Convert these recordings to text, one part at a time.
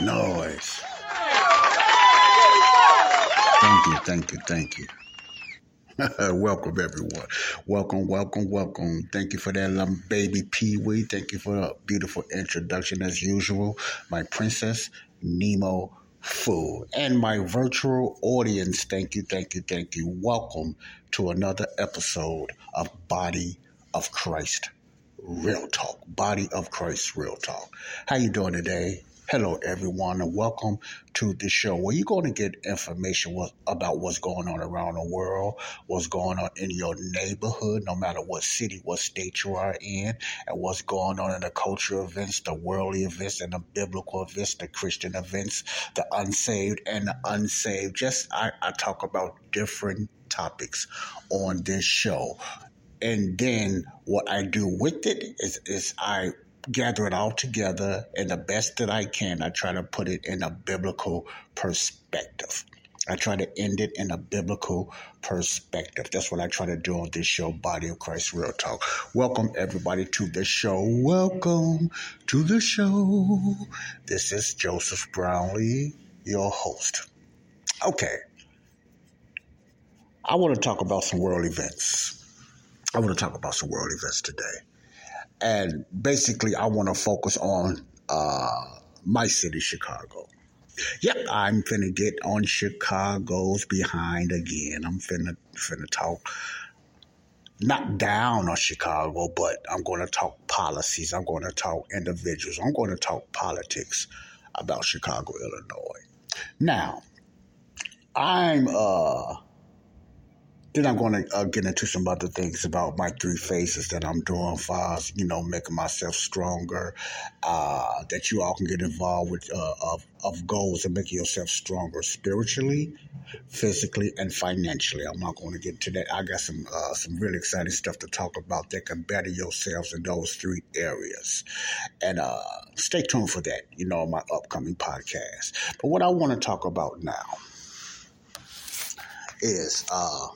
Noise. Thank you, thank you, thank you. welcome everyone. Welcome, welcome, welcome. Thank you for that little baby Pee Wee. Thank you for the beautiful introduction as usual. My princess Nemo Fu and my virtual audience. Thank you, thank you, thank you. Welcome to another episode of Body of Christ Real Talk. Body of Christ Real Talk. How you doing today? Hello, everyone, and welcome to the show where you're going to get information about what's going on around the world, what's going on in your neighborhood, no matter what city, what state you are in, and what's going on in the cultural events, the worldly events, and the biblical events, the Christian events, the unsaved and the unsaved. Just I, I talk about different topics on this show. And then what I do with it is, is I gather it all together and the best that I can, I try to put it in a biblical perspective. I try to end it in a biblical perspective. That's what I try to do on this show, Body of Christ Real Talk. Welcome, everybody, to the show. Welcome to the show. This is Joseph Brownlee, your host. Okay. I want to talk about some world events. I want to talk about some world events today and basically I want to focus on uh, my city, Chicago. Yep, I'm finna get on Chicago's behind again. I'm finna finna talk not down on Chicago, but I'm going to talk policies. I'm going to talk individuals. I'm going to talk politics about Chicago, Illinois. Now, I'm uh then I'm going to uh, get into some other things about my three phases that I'm doing for, you know, making myself stronger. Uh, that you all can get involved with uh, of, of goals and making yourself stronger spiritually, physically, and financially. I'm not going to get into that. I got some uh, some really exciting stuff to talk about that can better yourselves in those three areas. And uh, stay tuned for that, you know, my upcoming podcast. But what I want to talk about now is uh,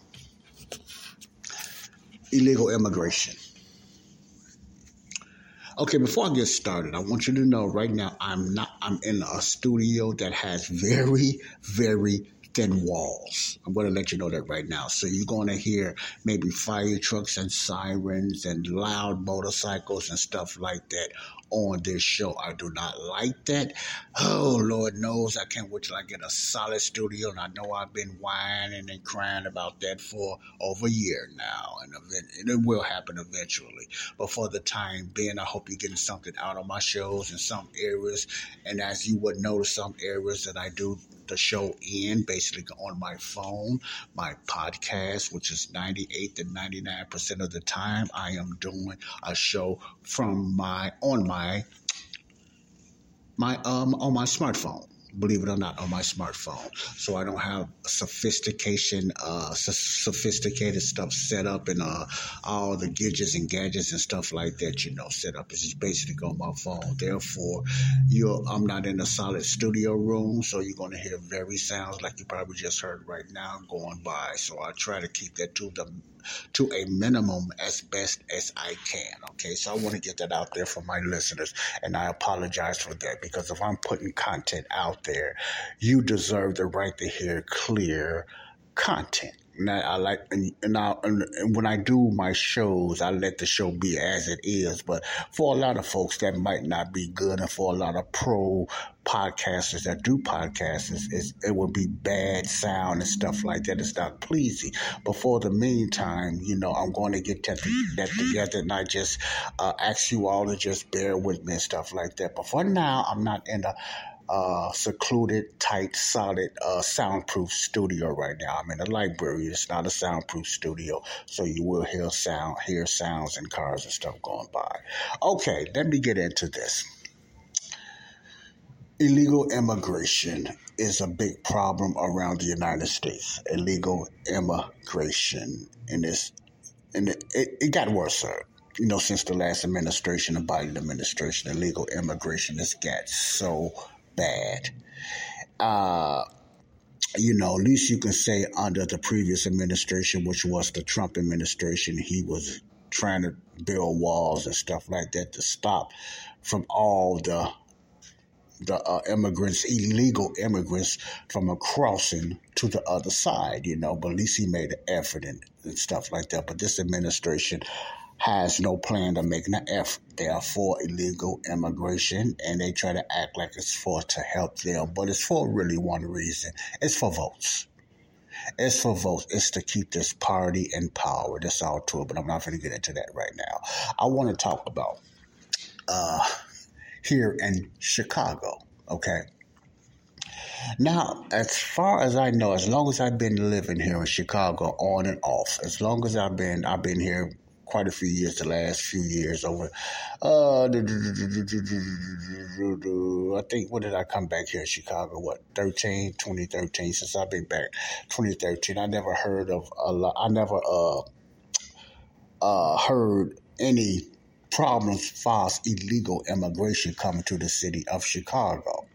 illegal immigration. Okay, before I get started, I want you to know right now I'm not I'm in a studio that has very, very thin walls. I'm going to let you know that right now. So you're going to hear maybe fire trucks and sirens and loud motorcycles and stuff like that on this show. I do not like that. Oh, Lord knows I can't wait till I get a solid studio. And I know I've been whining and crying about that for over a year now. And, it will happen eventually. But for the time being, I hope you're getting something out of my shows in some areas. And as you would notice, some areas that I do the show in basically on my phone, my podcast, which is 98 to 99% of the time, I am doing a show from my, on my, my, um, on my smartphone believe it or not, on my smartphone. So I don't have sophistication, uh, sophisticated stuff set up and uh, all the gadgets and gadgets and stuff like that, you know, set up. It's just basically on my phone. Therefore, you're, I'm not in a solid studio room, so you're going to hear very sounds like you probably just heard right now going by. So I try to keep that to the to a minimum as best as I can. Okay, so I want to get that out there for my listeners, and I apologize for that because if I'm putting content out there, you deserve the right to hear clear content. Now I like, and, and, I, and when I do my shows, I let the show be as it is. But for a lot of folks, that might not be good, and for a lot of pro podcasters that do podcasts, it's, it would be bad sound and stuff like that. It's not pleasing. But for the meantime, you know, I'm going to get that, that together, and I just uh, ask you all to just bear with me and stuff like that. But for now, I'm not in a uh, secluded, tight, solid, uh, soundproof studio right now. I'm in a library. It's not a soundproof studio, so you will hear sound, hear sounds and cars and stuff going by. Okay, let me get into this. Illegal immigration is a big problem around the United States. Illegal immigration, and it's and it, it, it got worse, sir you know, since the last administration, the Biden administration, illegal immigration has got so bad. Uh, you know, at least you can say under the previous administration, which was the Trump administration, he was trying to build walls and stuff like that to stop from all the the uh, immigrants, illegal immigrants, from crossing to the other side. You know, but at least he made an effort and, and stuff like that. But this administration has no plan to make an effort. They are for illegal immigration and they try to act like it's for to help them, but it's for really one reason. It's for votes. It's for votes. It's to keep this party in power. That's all to it, but I'm not going to get into that right now. I want to talk about uh, here in Chicago, okay? Now, as far as I know, as long as I've been living here in Chicago on and off, as long as I've been, I've been here quite a few years, the last few years over. Uh, I think, when did I come back here in Chicago? What, 13, 2013, since I've been back, 2013. I never heard of a lot, I never uh, uh, heard any problems far illegal immigration coming to the city of Chicago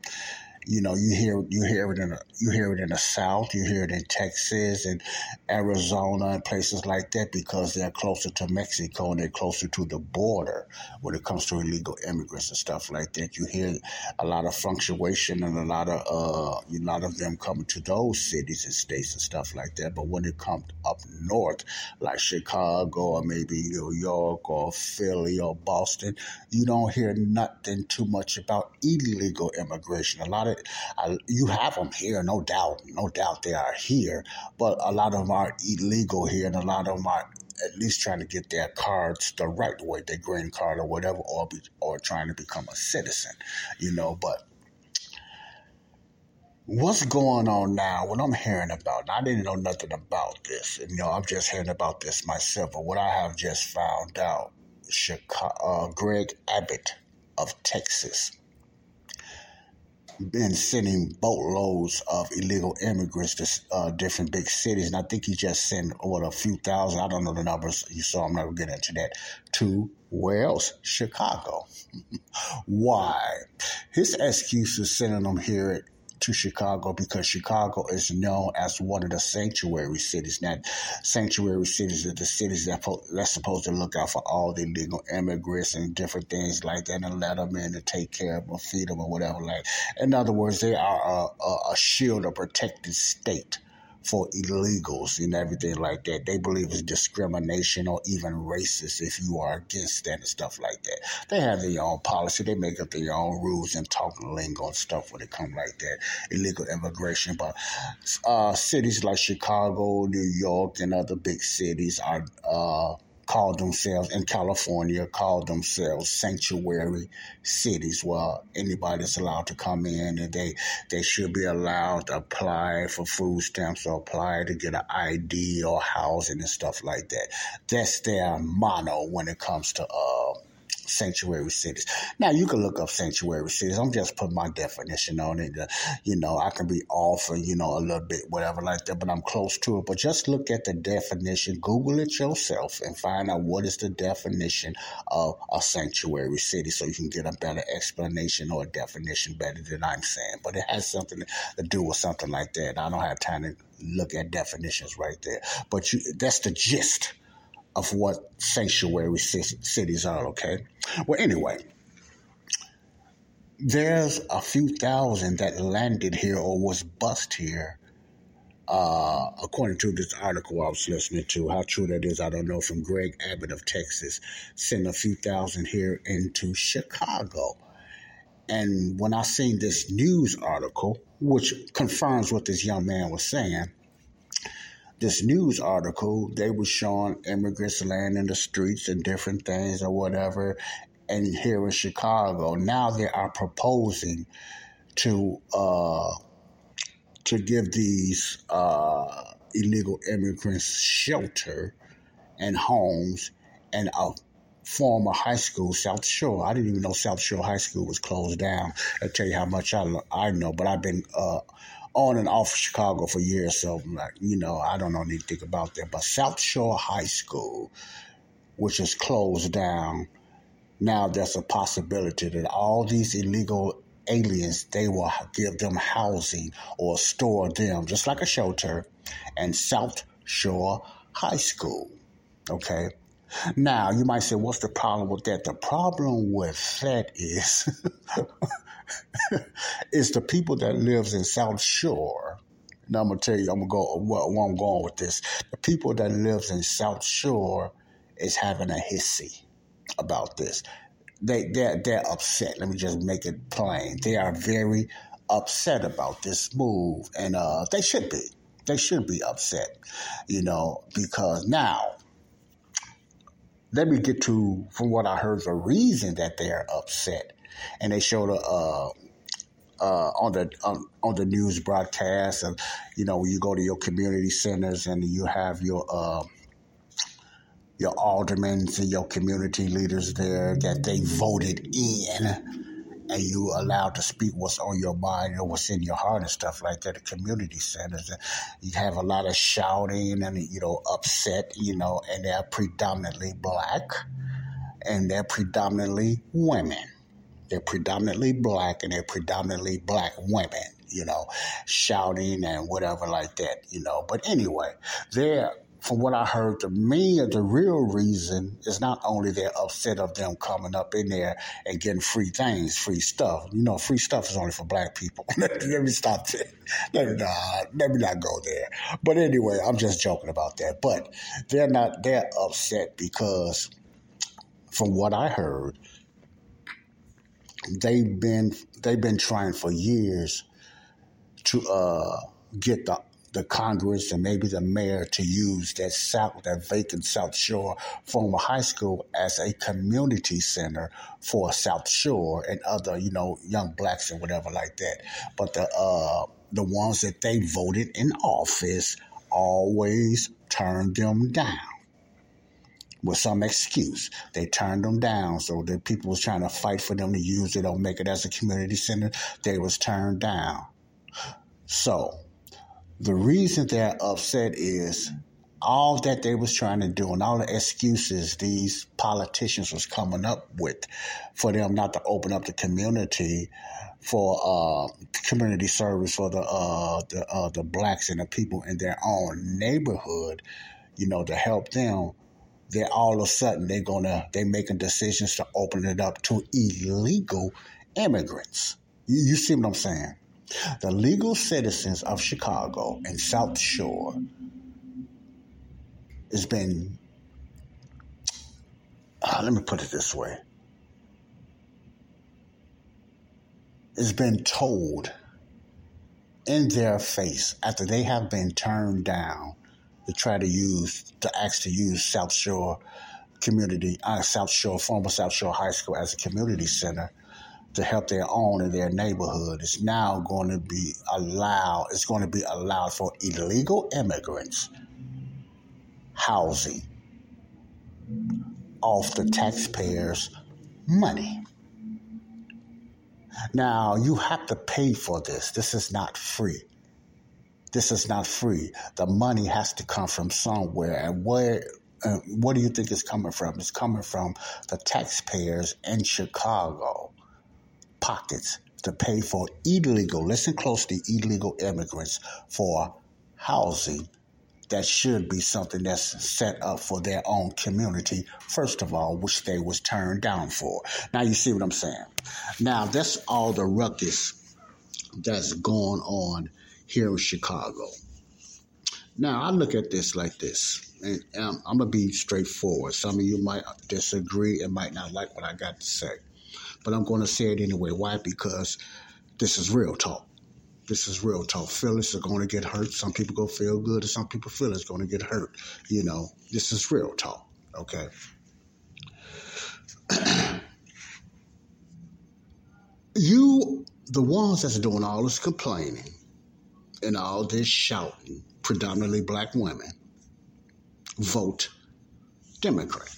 you know you hear you hear it in a, you hear it in the South, you hear it in Texas and Arizona and places like that because they're closer to Mexico and they're closer to the border when it comes to illegal immigrants and stuff like that. You hear a lot of fluctuation and a lot of uh, a lot of them coming to those cities and states and stuff like that. But when it comes up north, like Chicago or maybe New York or Philly or Boston, you don't hear nothing too much about illegal immigration. A lot of uh, you have them here, no doubt, no doubt they are here, but a lot of them are illegal here, and a lot of them are at least trying to get their cards the right way, their green card or whatever, or be, or trying to become a citizen, you know. But what's going on now? What I'm hearing about, I didn't know nothing about this, And you know, I'm just hearing about this myself. But what I have just found out, Chicago, uh, Greg Abbott of Texas been sending boatloads of illegal immigrants to uh, different big cities, and I think he just sent what a few thousand. I don't know the numbers. You saw. I'm not gonna get into that. To where else? Chicago. Why? His excuse is sending them here to Chicago because Chicago is known as one of the sanctuary cities. Now, sanctuary cities are the cities that that's supposed to look out for all the illegal immigrants and different things like that and let them in to take care of them, feed them, or whatever. Like, in other words, they are a, a, a shield, a protected state for illegals and everything like that. They believe it's discrimination or even racist if you are against that and stuff like that. They have their own policy. They make up their own rules and talk lingo and stuff when it comes like that. Illegal immigration. But uh, cities like Chicago, New York, and other big cities are uh, called themselves in California called themselves sanctuary cities where anybody is allowed to come in and they they should be allowed to apply for food stamps or apply to get an ID or housing and stuff like that. That's their motto when it comes to uh sanctuary cities. Now you can look up sanctuary cities. I'm just putting my definition on it. Uh, you know, I can be off or, you know, a little bit, whatever like that, but I'm close to it. But just look at the definition, Google it yourself and find out what is the definition of a sanctuary city so you can get a better explanation or definition better than I'm saying. But it has something to do with something like that. I don't have time to look at definitions right there. But you, that's the gist of what sanctuary cities are, okay? Well, anyway, there's a few thousand that landed here or was bust here uh, according to this article I was listening to, how true that is, I don't know, from Greg Abbott of Texas, sent a few thousand here into Chicago. And when I seen this news article, which confirms what this young man was saying, this news article, they were showing immigrants laying in the streets and different things or whatever. And here in Chicago, now they are proposing to uh, to give these uh, illegal immigrants shelter and homes and a former high school, South Shore. I didn't even know South Shore High School was closed down. I tell you how much I, I know, but I've been uh, on and off Chicago for years, so you know I don't know anything about that. But South Shore High School, which is closed down, now there's a possibility that all these illegal aliens, they will give them housing or store them, just like a shelter, and South Shore High School. Okay. Now, you might say, what's the problem with that? The problem with that is, is the people that lives in South Shore. Now I'm gonna tell you, I'm gonna go where, where I'm going with this. The people that lives in South Shore is having a hissy about this they they're they're upset. Let me just make it plain. They are very upset about this move, and uh, they should be. They should be upset, you know, because now. Let me get to, from what I heard, the reason that they are upset, and they showed a, uh, uh, on the on, on, the news broadcast, and you know you go to your community centers and you have your uh, your aldermen and your community leaders there that they voted in and you allowed to speak what's on your mind and what's in your heart and stuff like that The community centers. You have a lot of shouting and, you know, upset, you know, and they're predominantly black and they're predominantly women. They're predominantly black and they're predominantly black women, you know, shouting and whatever like that, you know. But anyway, they're from what I heard, the main, the real reason is not only they're upset of them coming up in there and getting free things, free stuff. You know, free stuff is only for black people. let me stop there. Let me, not, let me not go there. But anyway, I'm just joking about that. But they're not, they're upset because from what I heard, they've been, they've been trying for years to, uh, get the the Congress and maybe the mayor to use that South, that vacant South Shore former high school as a community center for South Shore and other, you know, young blacks and whatever like that. But the uh, the ones that they voted in office always turned them down with some excuse. They turned them down. So the people was trying to fight for them to use it or make it as a community center. They was turned down. So the reason they're upset is all that they was trying to do and all the excuses these politicians was coming up with for them not to open up the community for uh, community service for the uh, the uh, the blacks and the people in their own neighborhood, you know, to help them. Then all of a sudden they're gonna they're making decisions to open it up to illegal immigrants. You, you see what I'm saying? The legal citizens of Chicago and South Shore has been, uh, let me put it this way, has been told in their face after they have been turned down to try to use, to ask to use South Shore community, uh, South Shore, former South Shore High School as a community center to help their own in their neighborhood is now going to be allowed, it's going to be allowed for illegal immigrants housing off the taxpayers' money. Now, you have to pay for this. This is not free. This is not free. The money has to come from somewhere. And where uh, what do you think it's coming from? It's coming from the taxpayers in Chicago pockets to pay for illegal, listen closely, illegal immigrants for housing that should be something that's set up for their own community, first of all, which they was turned down for. Now you see what I'm saying. Now that's all the ruckus that's going on here in Chicago. Now, I look at this like this, and um, I'm going to be straightforward. Some of you might disagree and might not like what I got to say, but I'm going to say it anyway. Why? Because this is real talk. This is real talk. Feelings are going to get hurt. Some people go feel good, and some people feel it's going to get hurt. You know, this is real talk. Okay. you, the ones that's doing all this complaining and all this shouting, predominantly black women, vote Democrat.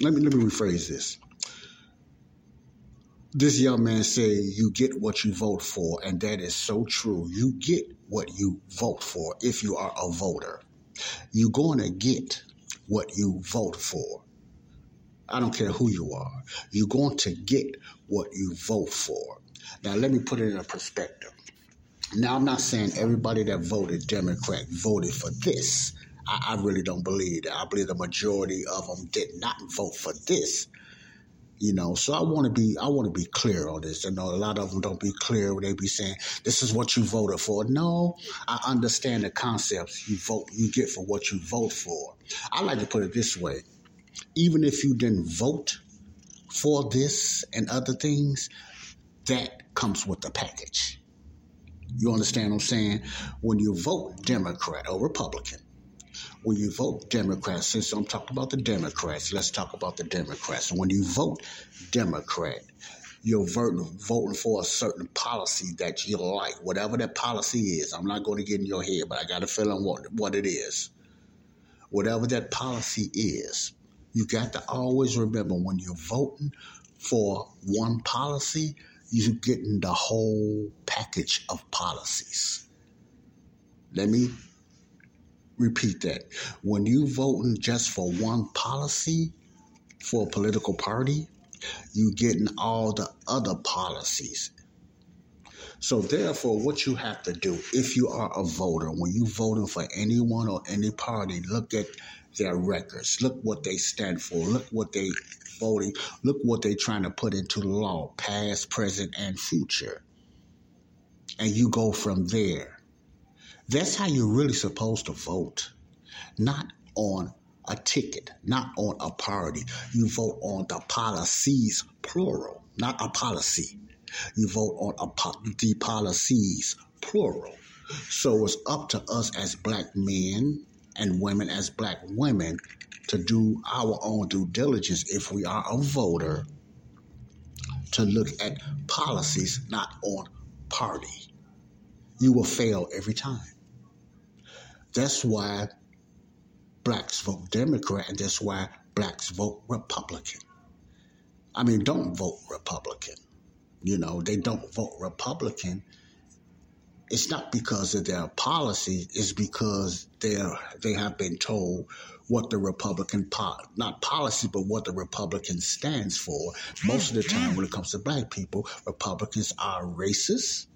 Let me let me rephrase this. This young man say you get what you vote for, and that is so true. You get what you vote for if you are a voter. You're going to get what you vote for. I don't care who you are. You're going to get what you vote for. Now, let me put it in a perspective. Now, I'm not saying everybody that voted Democrat voted for this. I, I really don't believe that. I believe the majority of them did not vote for this. You know, so I want to be I want to be clear on this. I know a lot of them don't be clear. When they be saying this is what you voted for. No, I understand the concepts you vote you get for what you vote for. I like to put it this way: even if you didn't vote for this and other things, that comes with the package. You understand what I'm saying? When you vote Democrat or Republican, when you vote Democrat, since I'm talking about the Democrats, let's talk about the Democrats. When you vote Democrat, you're voting, for a certain policy that you like, whatever that policy is. I'm not going to get in your head, but I got a feeling what, what it is. Whatever that policy is, you got to always remember when you're voting for one policy, you're getting the whole package of policies. Let me repeat that. When you voting just for one policy for a political party, you're getting all the other policies. So therefore, what you have to do, if you are a voter, when you voting for anyone or any party, look at their records. Look what they stand for. Look what they Look what they're trying to put into the law, past, present, and future. And you go from there. That's how you're really supposed to vote. Not on a ticket, not on a party. You vote on the policies, plural, not a policy. You vote on a, the policies, plural. So it's up to us as black men and women, as black women, to do our own due diligence if we are a voter to look at policies, not on party. You will fail every time. That's why blacks vote Democrat, and that's why blacks vote Republican. I mean, don't vote Republican. You know, they don't vote Republican. It's not because of their policy, it's because they're they have been told what the Republican po- not policy, but what the Republican stands for. Most of the time, when it comes to black people, Republicans are racist.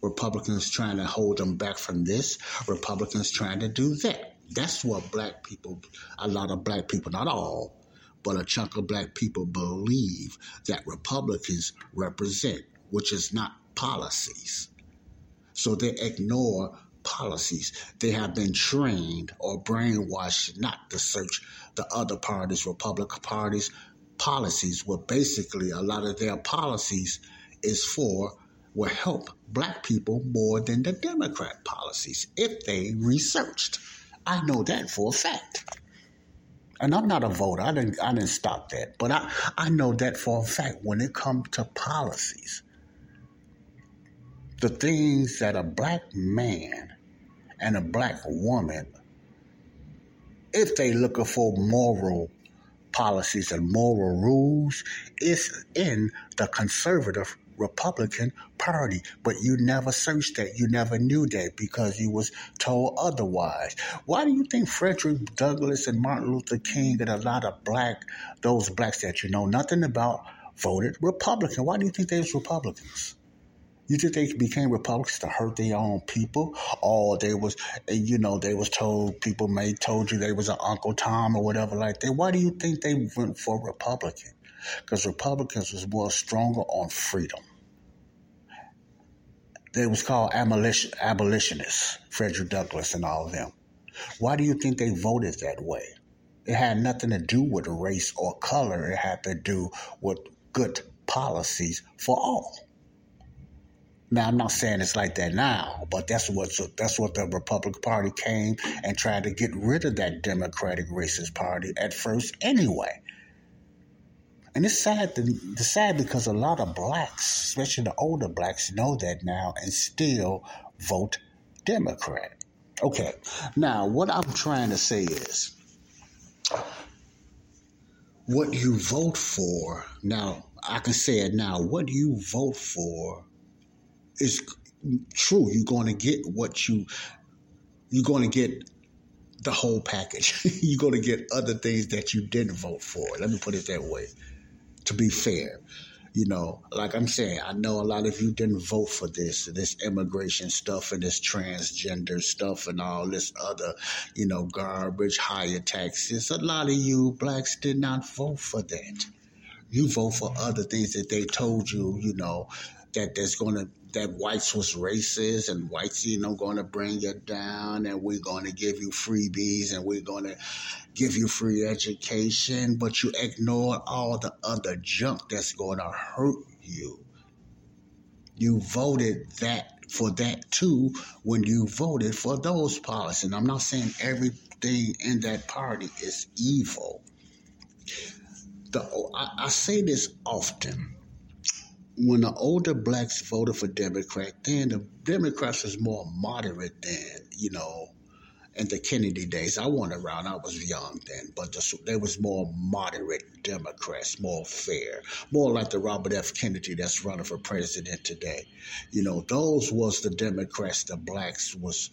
Republicans trying to hold them back from this. Republicans trying to do that. That's what black people, a lot of black people, not all, but a chunk of black people believe that Republicans represent, which is not policies. So they ignore policies. They have been trained or brainwashed not to search the other parties, Republican parties, policies, where basically a lot of their policies is for will help black people more than the Democrat policies if they researched. I know that for a fact. And I'm not a voter. I didn't I didn't stop that. But I, I know that for a fact when it comes to policies. The things that a black man and a black woman, if they looking for moral policies and moral rules, is in the conservative Republican Party, but you never searched that. You never knew that because you was told otherwise. Why do you think Frederick Douglass and Martin Luther King and a lot of black, those blacks that you know nothing about, voted Republican? Why do you think they was Republicans? You think they became Republicans to hurt their own people, or they was, you know, they was told people may told you they was an Uncle Tom or whatever like that. Why do you think they went for Republican? Because Republicans was more stronger on freedom they was called abolition, abolitionists, Frederick Douglass and all of them. Why do you think they voted that way? It had nothing to do with race or color. It had to do with good policies for all. Now I'm not saying it's like that now, but that's what that's what the Republican Party came and tried to get rid of that Democratic racist party at first anyway. And it's sad. It's sad because a lot of blacks, especially the older blacks, know that now and still vote Democrat. Okay, now what I'm trying to say is, what you vote for. Now I can say it now. What you vote for is true. You're going to get what you. You're going to get the whole package. you're going to get other things that you didn't vote for. Let me put it that way to be fair. You know, like I'm saying, I know a lot of you didn't vote for this, this immigration stuff and this transgender stuff and all this other, you know, garbage, higher taxes. A lot of you blacks did not vote for that. You vote for other things that they told you, you know, that there's going to that whites was racist and whites, you know, going to bring you down and we're going to give you freebies and we're going to give you free education, but you ignore all the other junk that's going to hurt you. You voted that for that too when you voted for those policies. And I'm not saying everything in that party is evil. The, I, I say this often when the older blacks voted for Democrat, then the Democrats was more moderate than, you know, in the Kennedy days. I wasn't around, I was young then, but the, there was more moderate Democrats, more fair, more like the Robert F. Kennedy that's running for president today. You know, those was the Democrats the blacks was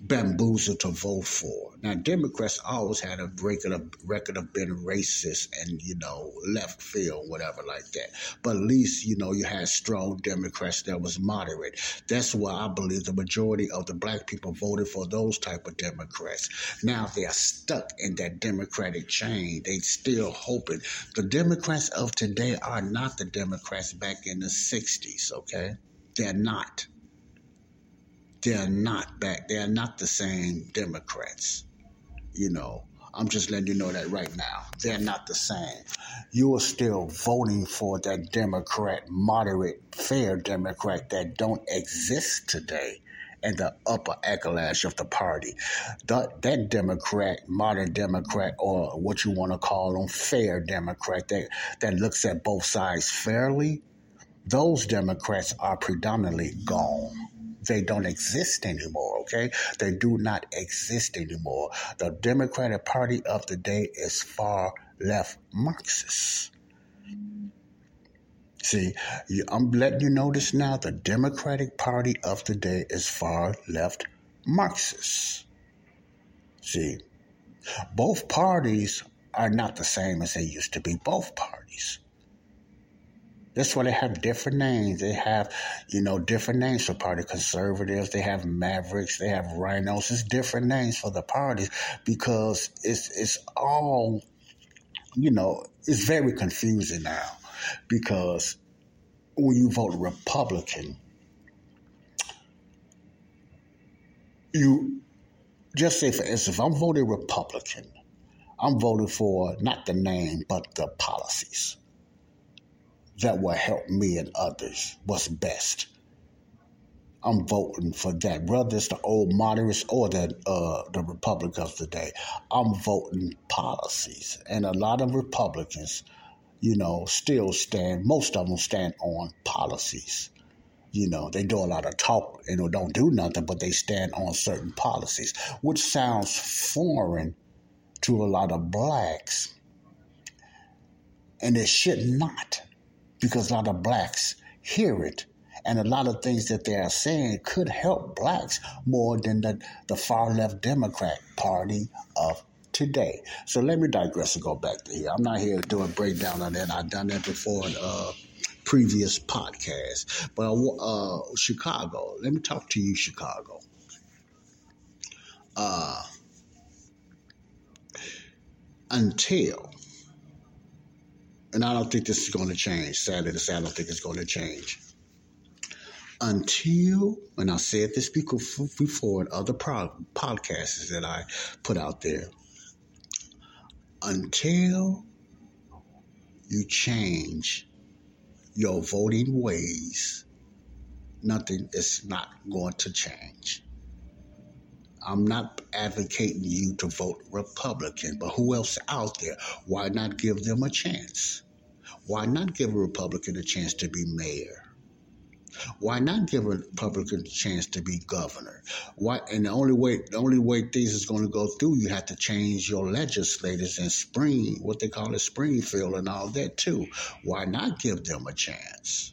bamboozled to vote for. Now, Democrats always had a record of, record of being racist and, you know, left field, whatever like that. But at least, you know, you had strong Democrats that was moderate. That's why I believe the majority of the black people voted for those type of Democrats. Now they're stuck in that Democratic chain. They still hoping. The Democrats of today are not the Democrats back in the 60s, okay? They're not they're not back. They're not the same Democrats. You know, I'm just letting you know that right now. They're not the same. You are still voting for that Democrat, moderate, fair Democrat that don't exist today in the upper echelon of the party. That, that Democrat, modern Democrat, or what you want to call them, fair Democrat, that, that looks at both sides fairly, those Democrats are predominantly gone they don't exist anymore, okay? They do not exist anymore. The Democratic Party of the day is far left Marxist. See, I'm letting you know this now. The Democratic Party of the day is far left Marxist. See, both parties are not the same as they used to be. Both parties. That's why they have different names. They have, you know, different names for party conservatives. They have Mavericks. They have RINOs. It's different names for the parties because it's it's all, you know, it's very confusing now because when you vote Republican, you just say for instance, if I'm voting Republican, I'm voting for not the name but the policies that will help me and others what's best. I'm voting for that, whether it's the old moderates or the uh, the Republicans today. I'm voting policies, and a lot of Republicans, you know, still stand. Most of them stand on policies. You know, they do a lot of talk and don't do nothing, but they stand on certain policies, which sounds foreign to a lot of blacks, and it should not because a lot of blacks hear it. And a lot of things that they are saying could help blacks more than the, the far left Democrat Party of today. So let me digress and go back to here. I'm not here to do a breakdown on that. I've done that before in uh, previous podcasts. But uh, Chicago, let me talk to you, Chicago. Uh, until and I don't think this is going to change. Sadly to say, I don't think it's going to change. until, and I said this before in other podcasts that I put out there, until you change your voting ways, nothing is not going to change. I'm not advocating you to vote Republican, but who else out there? Why not give them a chance? Why not give a Republican a chance to be mayor? Why not give a Republican a chance to be governor? Why? And the only way, the only way things is going to go through, you have to change your legislators in spring, what they call it, Springfield, and all that too. Why not give them a chance?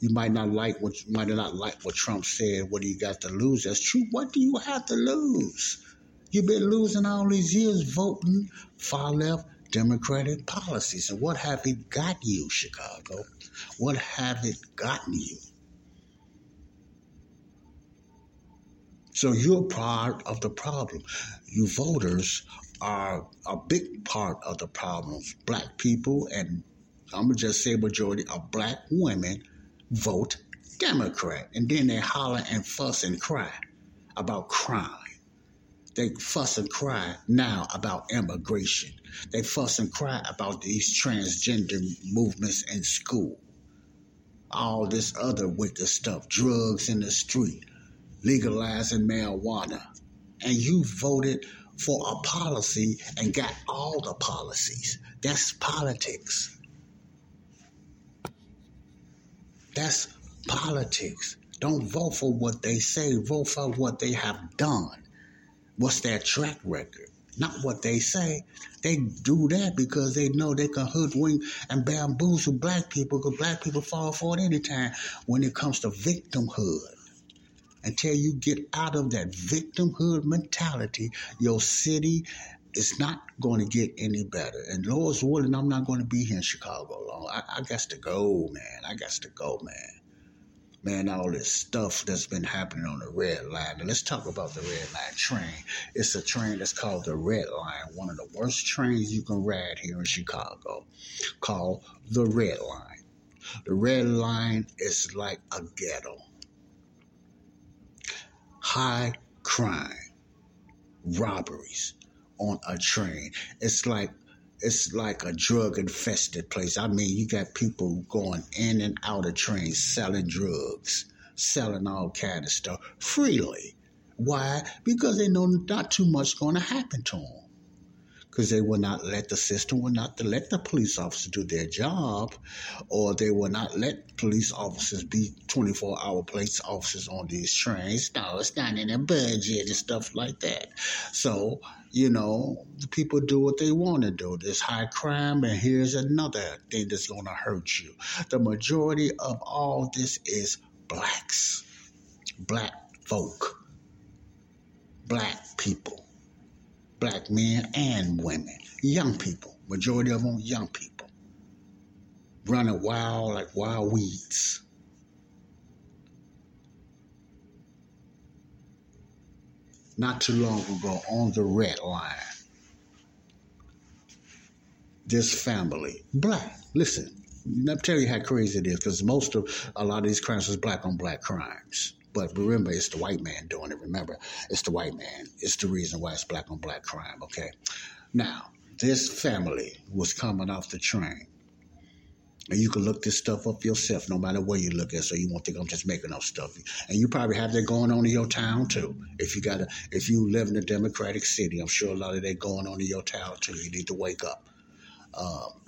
You might not like what you might not like what Trump said. What do you got to lose? That's true. What do you have to lose? You've been losing all these years voting far left Democratic policies. And what have it got you, Chicago? What have it gotten you? So you're part of the problem. You voters are a big part of the problems. Black people, and I'm to just say majority of black women vote Democrat. And then they holler and fuss and cry about crime. They fuss and cry now about immigration. They fuss and cry about these transgender movements in school. All this other wicked stuff, drugs in the street, legalizing marijuana. And you voted for a policy and got all the policies. That's politics. That's politics. Don't vote for what they say, vote for what they have done. What's their track record? Not what they say. They do that because they know they can hoodwink and bamboozle black people because black people fall for it anytime when it comes to victimhood. Until you get out of that victimhood mentality, your city is not going to get any better. And Lord's willing, I'm not going to be here in Chicago long. I, I got to go, man. I got to go, man man, all this stuff that's been happening on the red line. And let's talk about the red line train. It's a train that's called the red line, one of the worst trains you can ride here in Chicago, called the red line. The red line is like a ghetto. High crime, robberies on a train. It's like it's like a drug infested place. I mean, you got people going in and out of trains selling drugs, selling all kind of stuff freely. Why? Because they know not too much going to happen to them because they will not let the system will not let the police officers do their job or they will not let police officers be 24 hour police officers on these trains no it's not in the budget and stuff like that. So you know the people do what they want to do. There's high crime and here's another thing that's going to hurt you. The majority of all this is blacks. Black folk. Black people black men and women, young people, majority of them young people, running wild like wild weeds. Not too long ago on the red line, this family, black, listen, me tell you how crazy it is because most of a lot of these crimes is black on black crimes. But remember, it's the white man doing it. Remember, it's the white man. It's the reason why it's black on black crime, okay? Now, this family was coming off the train. And you can look this stuff up yourself, no matter where you look at. So you won't think I'm just making up stuff. And you probably have that going on in your town too. If you got a, if you live in a democratic city, I'm sure a lot of that going on in your town too. You need to wake up. Um,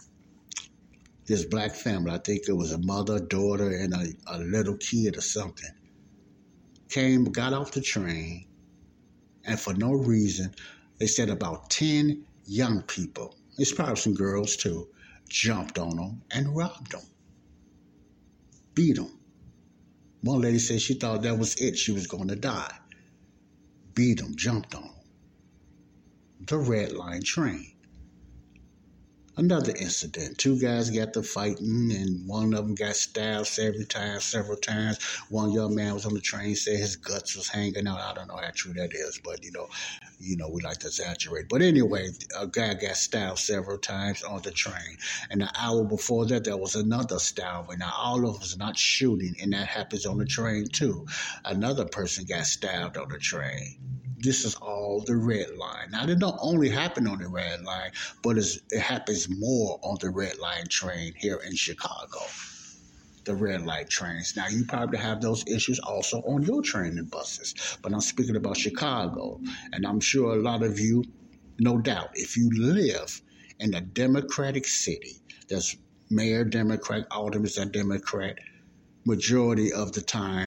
this black family, I think it was a mother, daughter, and a, a little kid or something came, got off the train, and for no reason, they said about 10 young people, it's probably some girls too, jumped on them and robbed them, beat them. One lady said she thought that was it, she was going to die. Beat them, jumped on them. The red line train. Another incident. Two guys got to fighting, and one of them got stabbed several times, several times. One young man was on the train, said his guts was hanging out. I don't know how true that is, but you know, you know, we like to exaggerate. But anyway, a guy got stabbed several times on the train, and an hour before that, there was another stabbing. Now, all of us not shooting, and that happens on the train too. Another person got stabbed on the train this is all the red line. Now, it don't only happen on the red line, but it happens more on the red line train here in Chicago. The red light trains. Now, you probably have those issues also on your train and buses, but I'm speaking about Chicago. And I'm sure a lot of you, no doubt, if you live in a Democratic city, that's mayor Democrat, aldermen are Democrat, majority of the time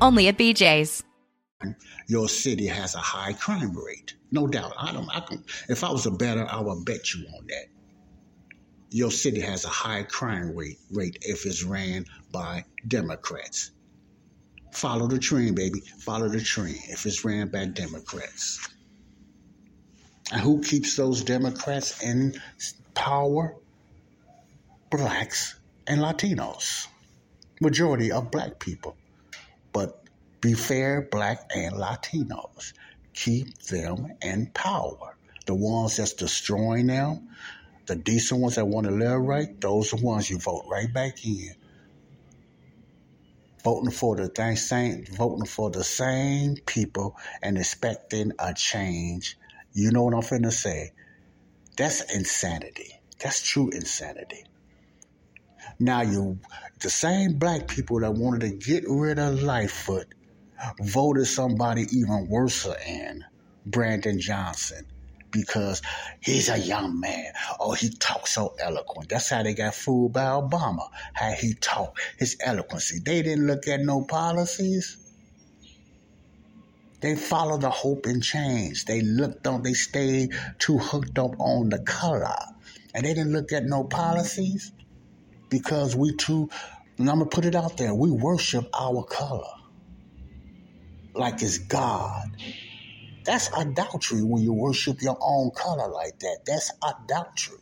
only at BJ's. Your city has a high crime rate. No doubt. I don't I can if I was a better, I would bet you on that. Your city has a high crime rate rate if it's ran by Democrats. Follow the trend, baby. Follow the trend if it's ran by Democrats. And who keeps those Democrats in power? Blacks and Latinos. Majority of black people. Be fair, black and Latinos. Keep them in power. The ones that's destroying them, the decent ones that want to live right, those are the ones you vote right back in. Voting for the same, voting for the same people and expecting a change. You know what I'm finna say? That's insanity. That's true insanity. Now you, the same black people that wanted to get rid of Lightfoot voted somebody even worse than Brandon Johnson because he's a young man. Oh, he talks so eloquent. That's how they got fooled by Obama. How he talked, his eloquency. They didn't look at no policies. They followed the hope and change. They looked on, they stayed too hooked up on the color. And they didn't look at no policies because we too, and I'm going to put it out there, we worship our color like it's God. That's adultery when you worship your own color like that. That's adultery.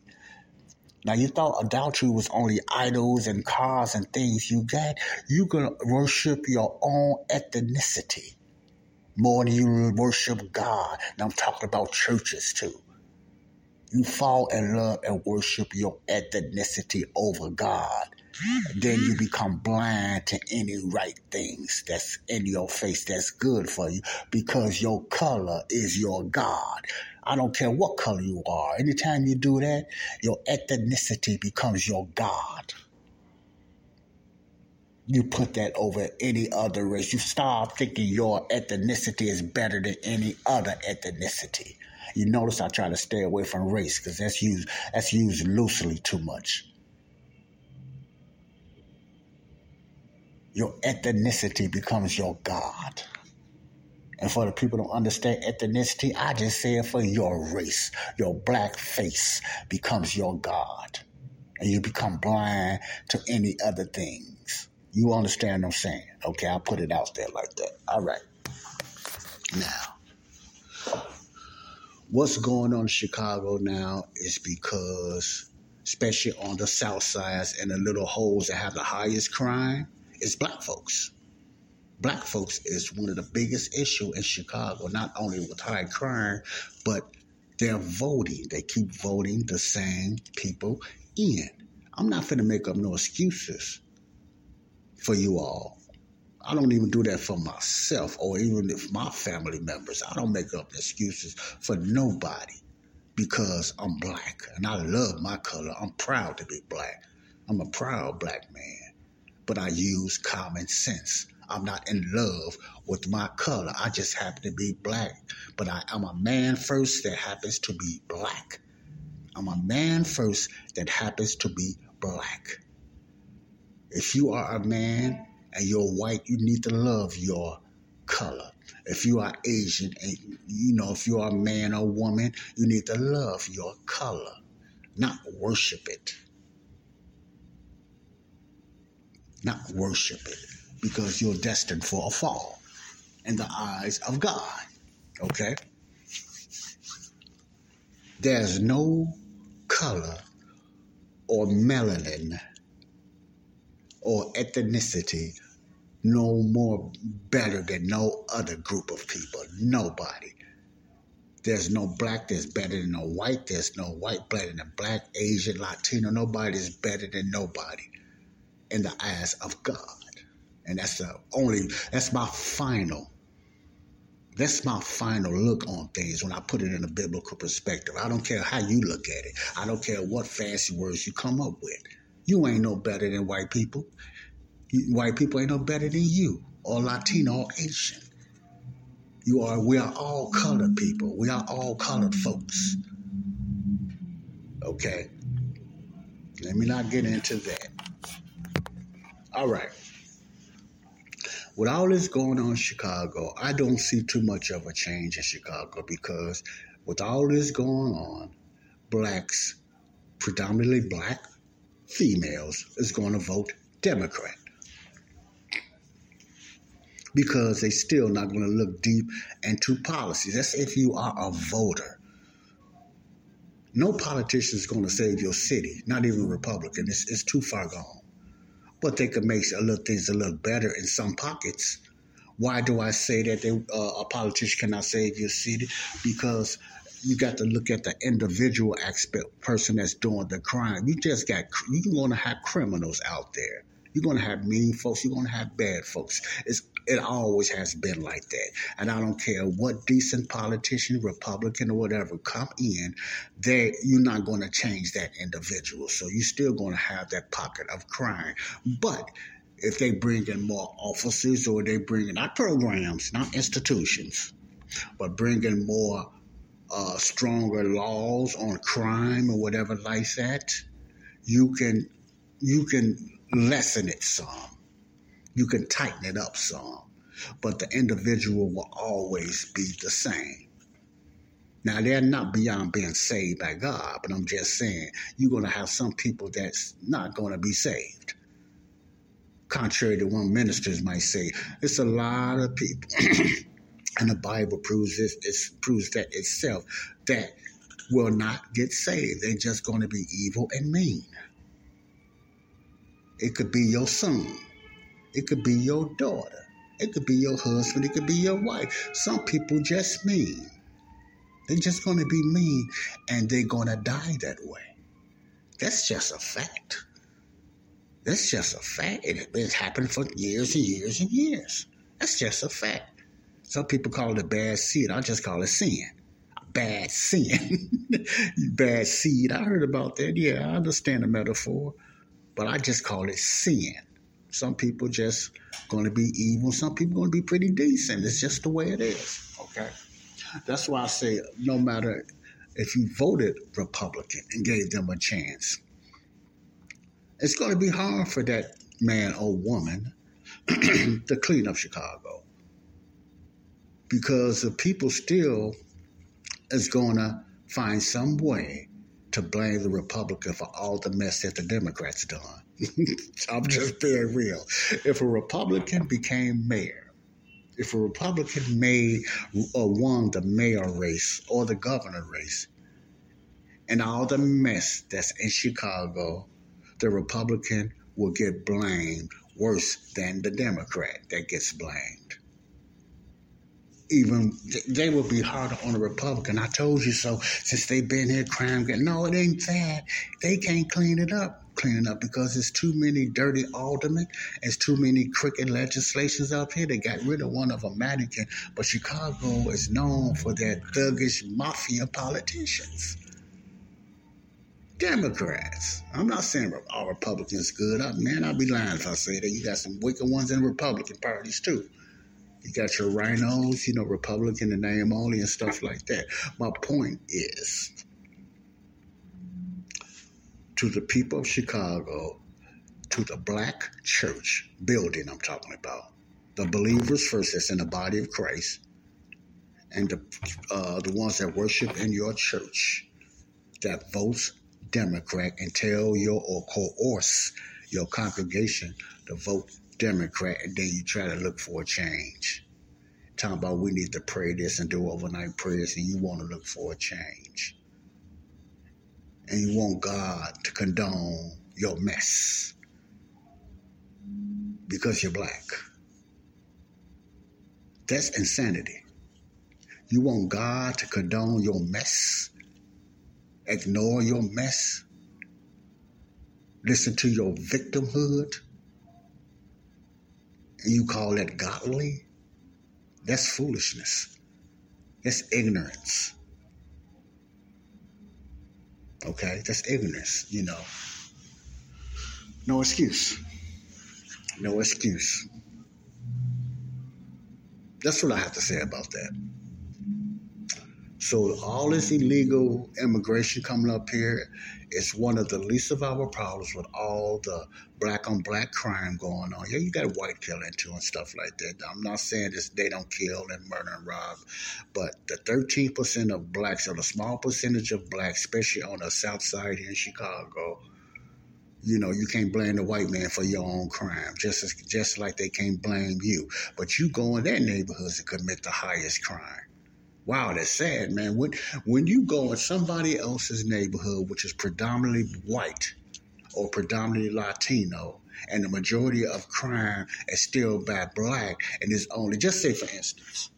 Now you thought adultery was only idols and cars and things you got. You can worship your own ethnicity more than you worship God. Now I'm talking about churches too. You fall in love and worship your ethnicity over God. Then you become blind to any right things that's in your face that's good for you because your color is your God. I don't care what color you are. Anytime you do that, your ethnicity becomes your God. You put that over any other race. You start thinking your ethnicity is better than any other ethnicity. You notice I try to stay away from race because that's used that's used loosely too much. Your ethnicity becomes your God. And for the people who don't understand ethnicity, I just say it for your race. Your black face becomes your God. And you become blind to any other things. You understand what I'm saying? Okay, I'll put it out there like that. All right. Now, what's going on in Chicago now is because, especially on the south sides and the little holes that have the highest crime, is black folks. Black folks is one of the biggest issue in Chicago, not only with high crime, but they're voting. They keep voting the same people in. I'm not finna make up no excuses for you all. I don't even do that for myself or even if my family members. I don't make up excuses for nobody because I'm black and I love my color. I'm proud to be black. I'm a proud black man, but I use common sense. I'm not in love with my color. I just happen to be black, but I, am a man first that happens to be black. I'm a man first that happens to be black. If you are a man and you're white, you need to love your color. If you are Asian and you know, if you are a man or woman, you need to love your color, not worship it. Not worship it because you're destined for a fall in the eyes of God. Okay? There's no color or melanin or ethnicity no more better than no other group of people. Nobody. There's no black that's better than no white. There's no white better than black, Asian, Latino. Nobody's better than nobody in the eyes of God. And that's the only, that's my final, that's my final look on things when I put it in a biblical perspective. I don't care how you look at it. I don't care what fancy words you come up with. You ain't no better than white people. White people ain't no better than you, or Latino, or Asian. You are. We are all colored people. We are all colored folks. Okay. Let me not get into that. All right. With all this going on in Chicago, I don't see too much of a change in Chicago because with all this going on, blacks, predominantly black females, is going to vote Democrat because they're still not going to look deep into policies. That's if you are a voter. No politician is going to save your city, not even Republican. It's, it's too far gone. But they could make a little things a little better in some pockets. Why do I say that they, uh, a politician cannot save your city? Because you got to look at the individual aspect, person that's doing the crime. You just got, you're going to have criminals out there. You're going to have mean folks. You're going to have bad folks. It's it always has been like that. And I don't care what decent politician, Republican or whatever, come in, they you're not going to change that individual. So you're still going to have that pocket of crime. But if they bring in more officers or they bring in not programs, not institutions, but bring in more uh, stronger laws on crime or whatever like that, you can you can lessen it some you can tighten it up some, but the individual will always be the same. Now, they're not beyond being saved by God, but I'm just saying you're going to have some people that's not going to be saved. Contrary to what ministers might say, it's a lot of people, and the Bible proves this. It proves that itself that will not get saved. They're just going to be evil and mean. It could be your son. It could be your daughter. It could be your husband. It could be your wife. Some people just mean. They're just going to be mean and they're going to die that way. That's just a fact. That's just a fact. It, it's happened for years and years and years. That's just a fact. Some people call it a bad seed. I just call it sin. Bad sin. bad seed. I heard about that. Yeah, I understand the metaphor. But I just call it sin. Some people just going to be evil. Some people going to be pretty decent. It's just the way it is. Okay. That's why I say no matter if you voted Republican and gave them a chance, it's going to be hard for that man or woman to clean up Chicago because the people still is going to find some way to blame the Republican for all the mess that the Democrats done. I'm just being real. If a Republican became mayor, if a Republican made or won the mayor race or the governor race, and all the mess that's in Chicago, the Republican will get blamed worse than the Democrat that gets blamed. Even they will be harder on the Republican. I told you so. Since they've been here, crime. Getting no, it ain't that. They can't clean it up cleaning up because there's too many dirty aldermen. There's too many crooked legislations up here. They got rid of one of them, Madigan. But Chicago is known for their thuggish mafia politicians. Democrats. I'm not saying all Republicans good. I, man, I'd be lying if I say that. You got some wicked ones in Republican parties too. You got your RINOs, you know, Republican and name only and stuff like that. My point is to the people of Chicago, to the black church building I'm talking about, the believers first that's in the body of Christ, and the uh, the ones that worship in your church that votes Democrat and tell your or coerce your congregation to vote Democrat, and then you try to look for a change. Talking about we need to pray this and do overnight prayers, and you want to look for a change. And you want God to condone your mess because you're black. That's insanity. You want God to condone your mess, ignore your mess, listen to your victimhood, you call that godly? That's foolishness. That's ignorance. Okay? That's ignorance, you know. No excuse. No excuse. That's what I have to say about that. So all this illegal immigration coming up here is one of the least of our problems with all the black on black crime going on. Yeah, you got white killing too and stuff like that. I'm not saying this they don't kill and murder and rob, but the 13% of blacks or the small percentage of blacks, especially on the south side here in Chicago, you know, you can't blame the white man for your own crime, just as, just like they can't blame you. But you go in their neighborhoods and commit the highest crime. Wow, that's sad, man. When when you go in somebody else's neighborhood, which is predominantly white or predominantly Latino, and the majority of crime is still by black, and it's only just say for instance,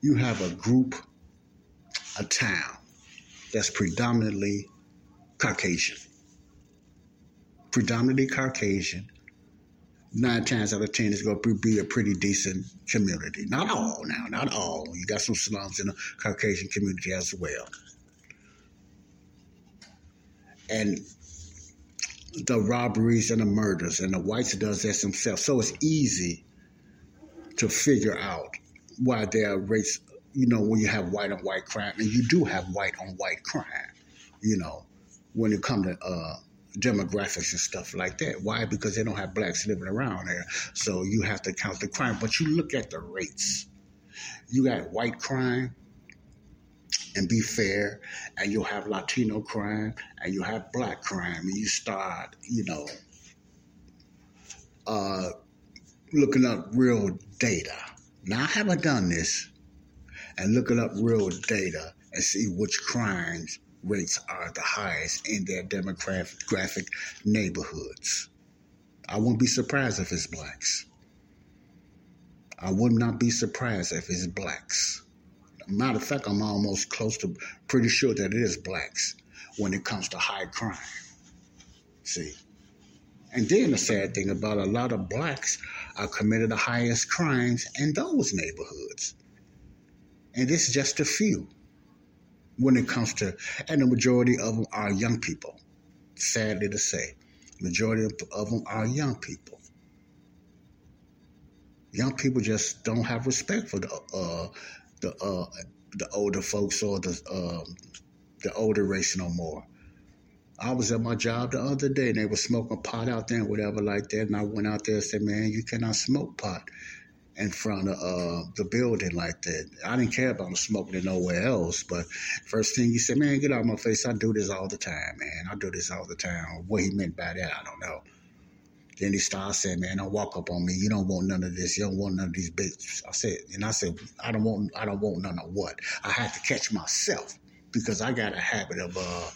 you have a group, a town that's predominantly Caucasian. Predominantly Caucasian, nine times out of ten it's going to be a pretty decent community. Not all now, not all. You got some slums in the Caucasian community as well. And the robberies and the murders, and the whites does this themselves. So it's easy to figure out why there are rates, you know, when you have white on white crime, and you do have white on white crime, you know, when it comes to uh, demographics and stuff like that. Why? Because they don't have blacks living around there. So you have to count the crime. But you look at the rates. You got white crime and be fair, and you'll have Latino crime and you have black crime, and you start, you know, uh, looking up real data. Now I haven't done this, and looking up real data and see which crimes rates are the highest in their demographic neighborhoods. I wouldn't be surprised if it's blacks. I would not be surprised if it's blacks. Matter of fact, I'm almost close to pretty sure that it is blacks when it comes to high crime. See? And then the sad thing about a lot of blacks are committed the highest crimes in those neighborhoods. And is just a few when it comes to, and the majority of them are young people. Sadly to say, majority of them are young people. Young people just don't have respect for the uh, the uh, the older folks or the um, the older race no more. I was at my job the other day and they were smoking pot out there and whatever like that. And I went out there and said, man, you cannot smoke pot in front of uh, the building like that. I didn't care about him smoking it nowhere else. But first thing he said, man, get out of my face. I do this all the time, man. I do this all the time. What he meant by that, I don't know. Then he started saying, man, don't walk up on me. You don't want none of this. You don't want none of these bitches. I said, and I said, I don't want, I don't want none of what. I had to catch myself because I got a habit of, uh,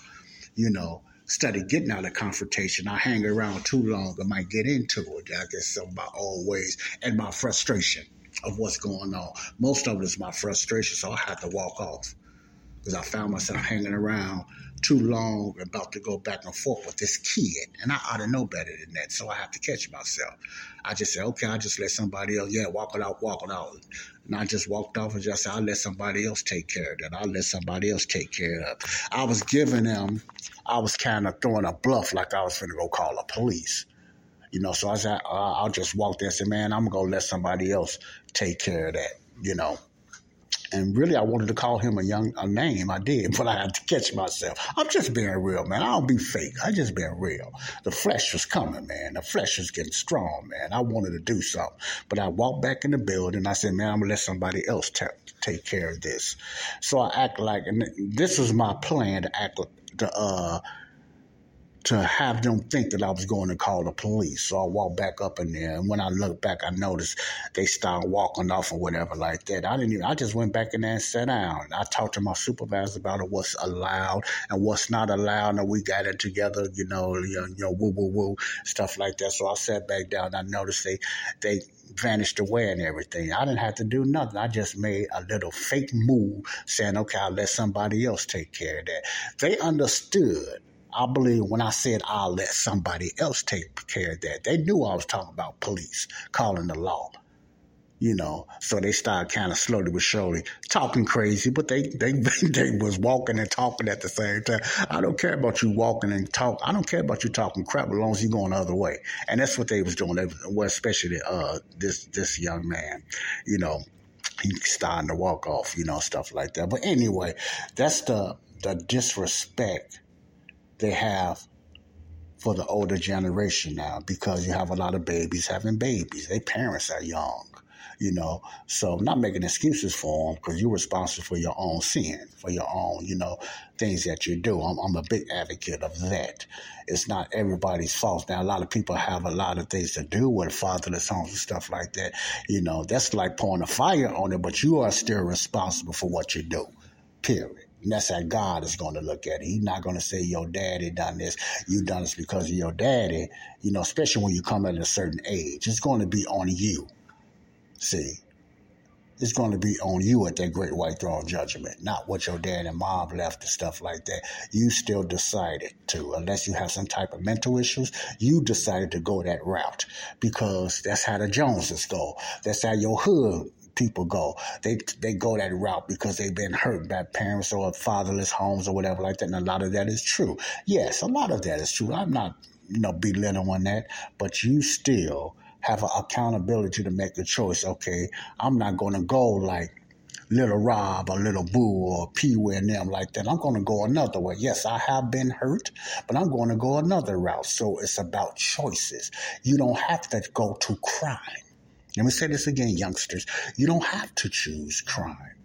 you know, study getting out of confrontation. I hang around too long, I might get into it. I guess some of my old ways and my frustration of what's going on. Most of it is my frustration, so I have to walk off because I found myself hanging around too long about to go back and forth with this kid. And I ought to know better than that. So I have to catch myself. I just said, okay, I'll just let somebody else, yeah, walk it out, walk it out. And I just walked off and just said, I'll let somebody else take care of that. I'll let somebody else take care of. I was giving them, I was kind of throwing a bluff like I was going to go call the police. You know, so I said, I'll just walk there and say, man, I'm going to let somebody else take care of that, you know. And really, I wanted to call him a young a name. I did, but I had to catch myself. I'm just being real, man. I don't be fake. I just being real. The flesh was coming, man. The flesh was getting strong, man. I wanted to do something, but I walked back in the building. I said, man, I'm gonna let somebody else t- take care of this. So I act like, and this was my plan to act to uh to have them think that I was going to call the police. So I walked back up in there, and when I looked back, I noticed they started walking off or whatever like that. I didn't even. I just went back in there and sat down. I talked to my supervisor about what's allowed and what's not allowed, and we got it together. You know, you know, woo woo woo stuff like that. So I sat back down. I noticed they they vanished away and everything. I didn't have to do nothing. I just made a little fake move saying, okay, I'll let somebody else take care of that. They understood I believe when I said I'll let somebody else take care of that, they knew I was talking about police calling the law. You know, so they started kind of slowly but surely talking crazy, but they, they they was walking and talking at the same time. I don't care about you walking and talk. I don't care about you talking crap as long as you going the other way. And that's what they was doing. They, well, especially uh, this this young man, you know, he starting to walk off, you know, stuff like that. But anyway, that's the the disrespect they have for the older generation now because you have a lot of babies having babies. Their parents are young, you know. So not making excuses for them because you're responsible for your own sin, for your own, you know, things that you do. I'm, I'm a big advocate of that. It's not everybody's fault. Now, a lot of people have a lot of things to do with fatherless homes and stuff like that. You know, that's like pouring a fire on it, but you are still responsible for what you do, period. And that's how God is going to look at it. He's not going to say your daddy done this, you done this because of your daddy, you know, especially when you come at a certain age. It's going to be on you. See? It's going to be on you at that great white throne judgment, not what your dad and mom left and stuff like that. You still decided to, unless you have some type of mental issues, you decided to go that route because that's how the Joneses go. That's how your hood people go. They they go that route because they've been hurt by parents or fatherless homes or whatever like that. And a lot of that is true. Yes, a lot of that is true. I'm not you know belittling on that, but you still have an accountability to make a choice. Okay, I'm not going to go like little Rob or little Boo or Pee Wee and them like that. I'm going to go another way. Yes, I have been hurt, but I'm going to go another route. So it's about choices. You don't have to go to crime. Let me say this again, youngsters. You don't have to choose crime.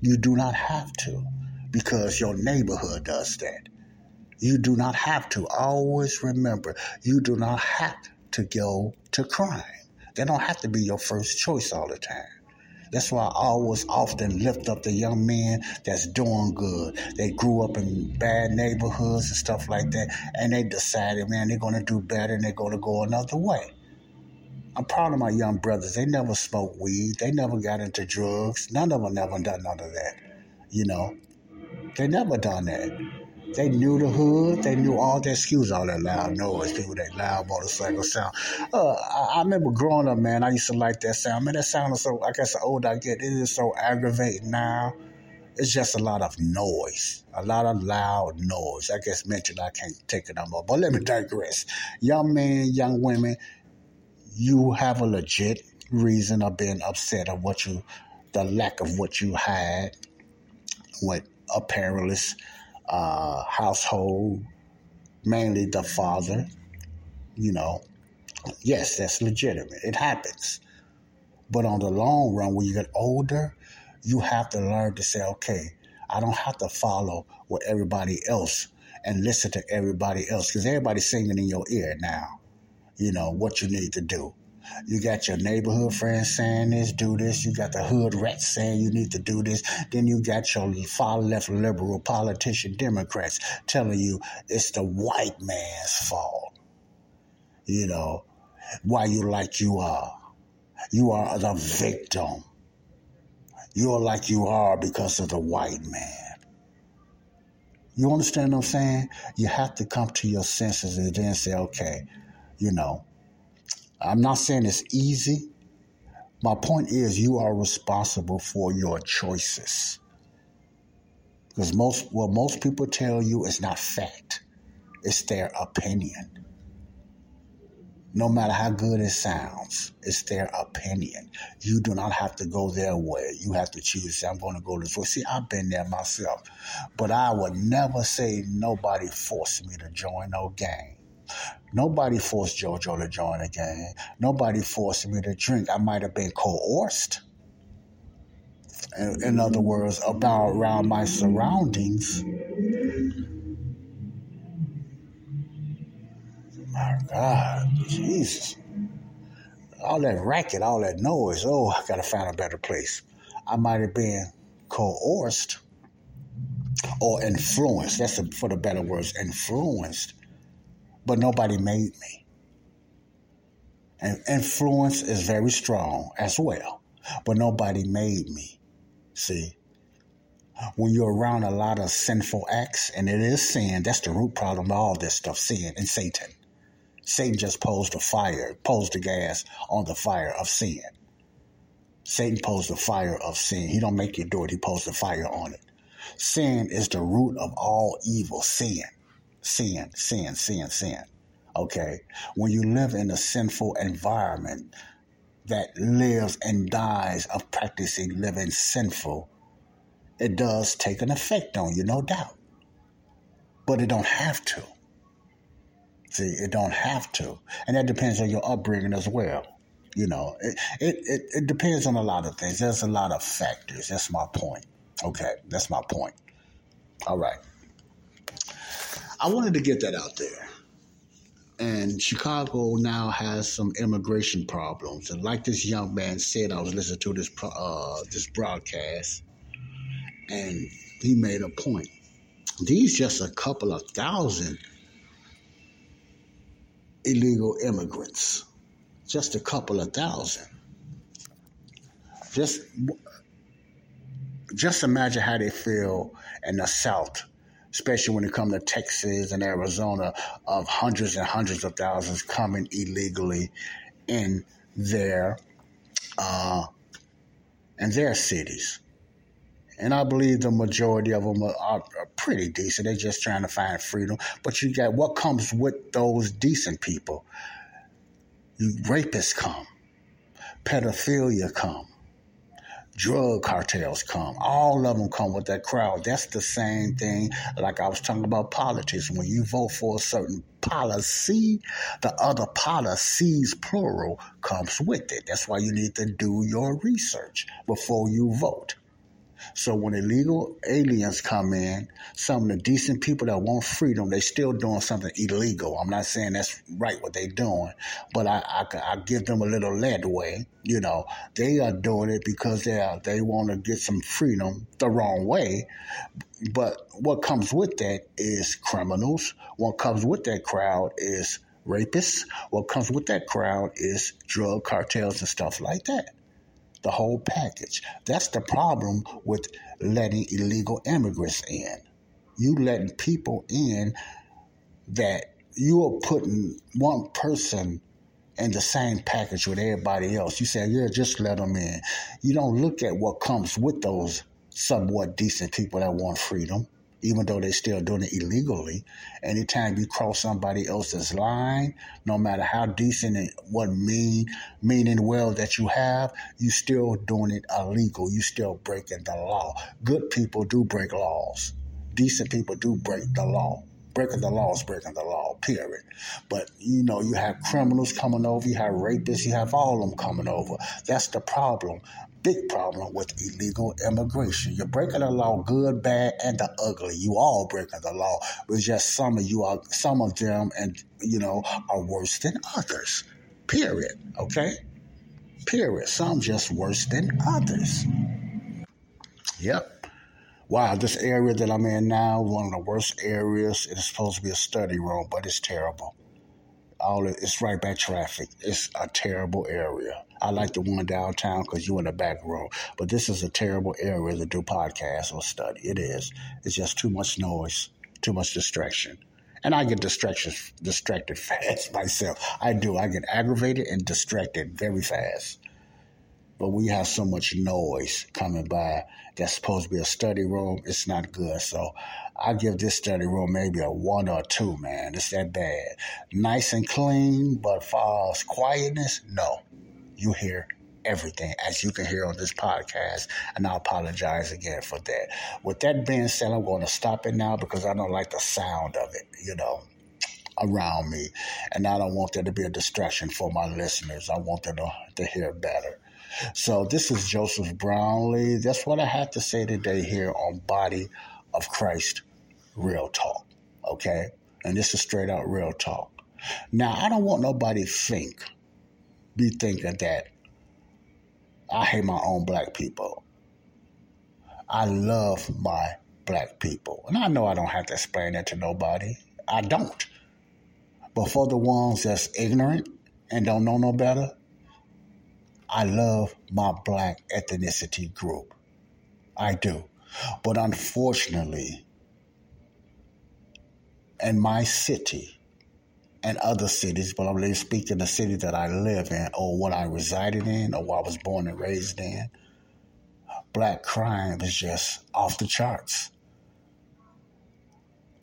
You do not have to because your neighborhood does that. You do not have to. Always remember, you do not have to go to crime. They don't have to be your first choice all the time. That's why I always often lift up the young men that's doing good. They grew up in bad neighborhoods and stuff like that, and they decided, man, they're going to do better and they're going to go another way. I'm proud of my young brothers. They never smoked weed. They never got into drugs. None of them never done none of that. You know, they never done that. They knew the hood. They knew all that excuse all that loud noise, people that loud motorcycle sound. Uh, I, I, remember growing up, man. I used to like that sound. Man, that sound is so. I guess the older I get, it is so aggravating now. It's just a lot of noise, a lot of loud noise. I guess mentally I can't take it no more. But let me digress. Young men, young women, you have a legit reason of being upset of what you, the lack of what you had with a parentless uh, household, mainly the father, you know, yes, that's legitimate. It happens. But on the long run, when you get older, you have to learn to say, okay, I don't have to follow what everybody else and listen to everybody else because everybody's singing in your ear now you know, what you need to do. You got your neighborhood friends saying this, do this. You got the hood rats saying you need to do this. Then you got your far left liberal politician Democrats telling you it's the white man's fault. You know, why you like you are. You are the victim. You're like you are because of the white man. You understand what I'm saying? You have to come to your senses and then say, okay, you know, I'm not saying it's easy. My point is, you are responsible for your choices. Because most, what most people tell you is not fact, it's their opinion. No matter how good it sounds, it's their opinion. You do not have to go their way. You have to choose. I'm going to go this way. See, I've been there myself, but I would never say nobody forced me to join no gang. Nobody forced JoJo to join a gang. Nobody forced me to drink. I might have been coerced. In, in other words, about around my surroundings my God, Jesus. All that racket, all that noise. Oh, I got to find a better place. I might have been coerced or influenced. That's a, for the better words, influenced. But nobody made me. And influence is very strong as well. But nobody made me. See? When you're around a lot of sinful acts, and it is sin, that's the root problem of all this stuff sin and Satan. Satan just posed the fire, posed the gas on the fire of sin. Satan posed the fire of sin. He don't make you do it. He posed the fire on it. Sin is the root of all evil. Sin, sin, sin, sin, sin. Okay. When you live in a sinful environment that lives and dies of practicing living sinful, it does take an effect on you, no doubt. But it don't have to. See, it don't have to, and that depends on your upbringing as well. You know, it, it, it, it depends on a lot of things. There's a lot of factors. That's my point. Okay, that's my point. All right. I wanted to get that out there. And Chicago now has some immigration problems. And like this young man said, I was listening to this uh, this broadcast, and he made a point. These just a couple of thousand illegal immigrants, just a couple of thousand. Just, just imagine how they feel in the South, especially when it comes to Texas and Arizona, of hundreds and hundreds of thousands coming illegally in their uh, in their cities. And I believe the majority of them are, are, pretty decent. They're just trying to find freedom. But you got what comes with those decent people? You, rapists come, pedophilia come, drug cartels come. All of them come with that crowd. That's the same thing, like I was talking about politics. When you vote for a certain policy, the other policies, plural, comes with it. That's why you need to do your research before you vote. So when illegal aliens come in, some of the decent people that want freedom, they still doing something illegal. I'm not saying that's right what they're doing, but I, I, I give them a little leadway. You know, they are doing it because they are, they want to get some freedom the wrong way. But what comes with that is criminals. What comes with that crowd is rapists. What comes with that crowd is drug cartels and stuff like that the whole package. That's the problem with letting illegal immigrants in. You letting people in that you are putting one person in the same package with everybody else. You say, yeah, just let them in. You don't look at what comes with those somewhat decent people that want freedom even though they're still doing it illegally. Anytime you cross somebody else's line, no matter how decent and what mean meaning well that you have, you still doing it illegal. You still breaking the law. Good people do break laws. Decent people do break the law. Breaking the law is breaking the law, period. But you know, you have criminals coming over, you have rapists, you have all of them coming over. That's the problem big problem with illegal immigration. You're breaking the law, good, bad, and the ugly. You all breaking the law. But just some of you are, some of them, and you know, are worse than others. Period. Okay. Period. Some just worse than others. Yep. Wow, this area that I'm in now, one of the worst areas. It's supposed to be a study room, but it's terrible. All it's right by traffic. It's a terrible area. I like the one downtown because you're in the back row. But this is a terrible area to do podcasts or study. It is. It's just too much noise. Too much distraction. And I get distracted, distracted fast myself. I do. I get aggravated and distracted very fast. But we have so much noise coming by that's supposed to be a study room. It's not good. So I give this study room maybe a one or two, man. It's that bad. Nice and clean, but far as uh, quietness, no. You hear everything, as you can hear on this podcast. And I apologize again for that. With that being said, I'm going to stop it now because I don't like the sound of it, you know, around me. And I don't want there to be a distraction for my listeners. I want them to, to hear better. So this is Joseph Brownlee. That's what I have to say today here on Body of Christ Real Talk. Okay? And this is straight out real talk. Now I don't want nobody think, be thinking that I hate my own black people. I love my black people. And I know I don't have to explain that to nobody. I don't. But for the ones that's ignorant and don't know no better, I love my black ethnicity group. I do. But unfortunately, in my city and other cities, but I'm going to speak in the city that I live in or what I resided in or what I was born and raised in, black crime is just off the charts.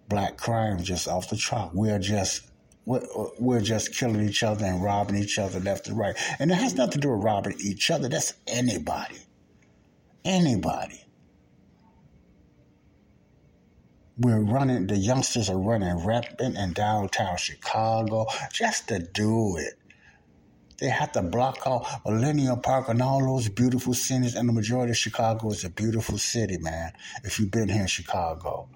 Black crime is just off the chart. We're just we're, just killing each other and robbing each other left and right. And it has nothing to do with robbing each other. That's anybody. Anybody. We're running, the youngsters are running rampant in downtown Chicago just to do it. They have to block off Millennium Park and all those beautiful cities, and the majority of Chicago is a beautiful city, man. If you've been here in Chicago,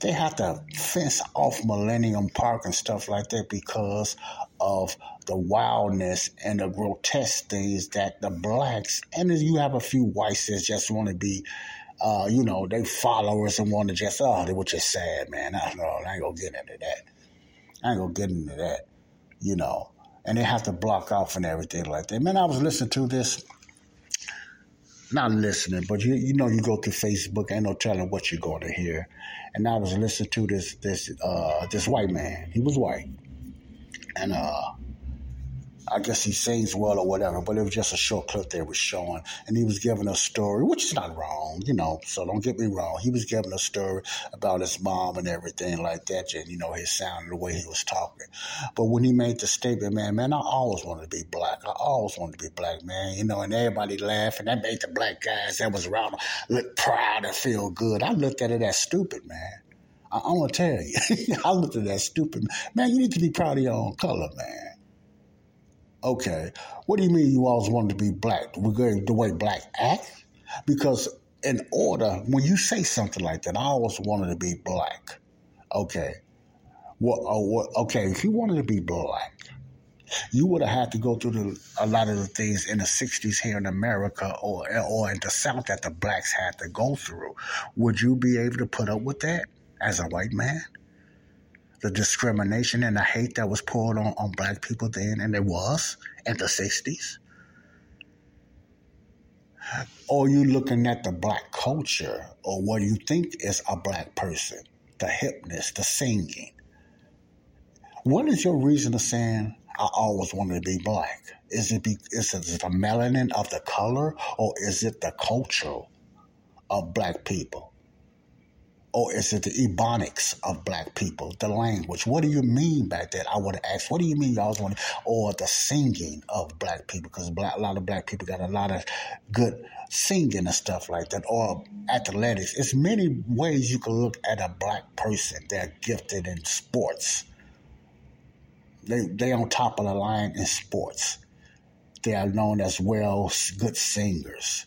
they have to fence off Millennium Park and stuff like that because of the wildness and the grotesque things that the blacks and you have a few whites that just want to be, uh, you know, they followers and want to just oh, they were just sad, man. I, no, I ain't gonna get into that. I ain't gonna get into that, you know. And they have to block off and everything like that. Man, I was listening to this not listening, but you you know you go through Facebook, ain't no telling what you're going to hear. And I was listening to this this uh, this white man. He was white, and uh, I guess he sings well or whatever, but it was just a short clip they were showing. And he was giving a story, which is not wrong, you know, so don't get me wrong. He was giving a story about his mom and everything like that, and, you know, his sound and the way he was talking. But when he made the statement, man, man, I always wanted to be black. I always wanted to be black, man, you know, and everybody laughing. That made the black guys that was around look proud and feel good. I looked at it as stupid, man. I, I'm going to tell you. I looked at that stupid. Man, you need to be proud of your own color, man. Okay, what do you mean you always wanted to be black? We're going The way black act? Because in order, when you say something like that, I always wanted to be black. Okay. What, uh, okay, if you wanted to be black, you would have had to go through the, a lot of the things in the 60s here in America or, or in the South that the blacks had to go through. Would you be able to put up with that as a white man? The discrimination and the hate that was poured on, on black people then, and it was in the 60s? Or you looking at the black culture or what you think is a black person, the hipness, the singing. What is your reason of saying I always wanted to be black? Is it be, is it the melanin of the color or is it the culture of black people? Oh, or is it the ebonics of black people, the language? What do you mean by that? I want to ask, what do you mean y'all want, or the singing of black people? Because a lot of black people got a lot of good singing and stuff like that, or athletics. It's many ways you can look at a black person. They're gifted in sports. They they on top of the line in sports. They are known as well good singers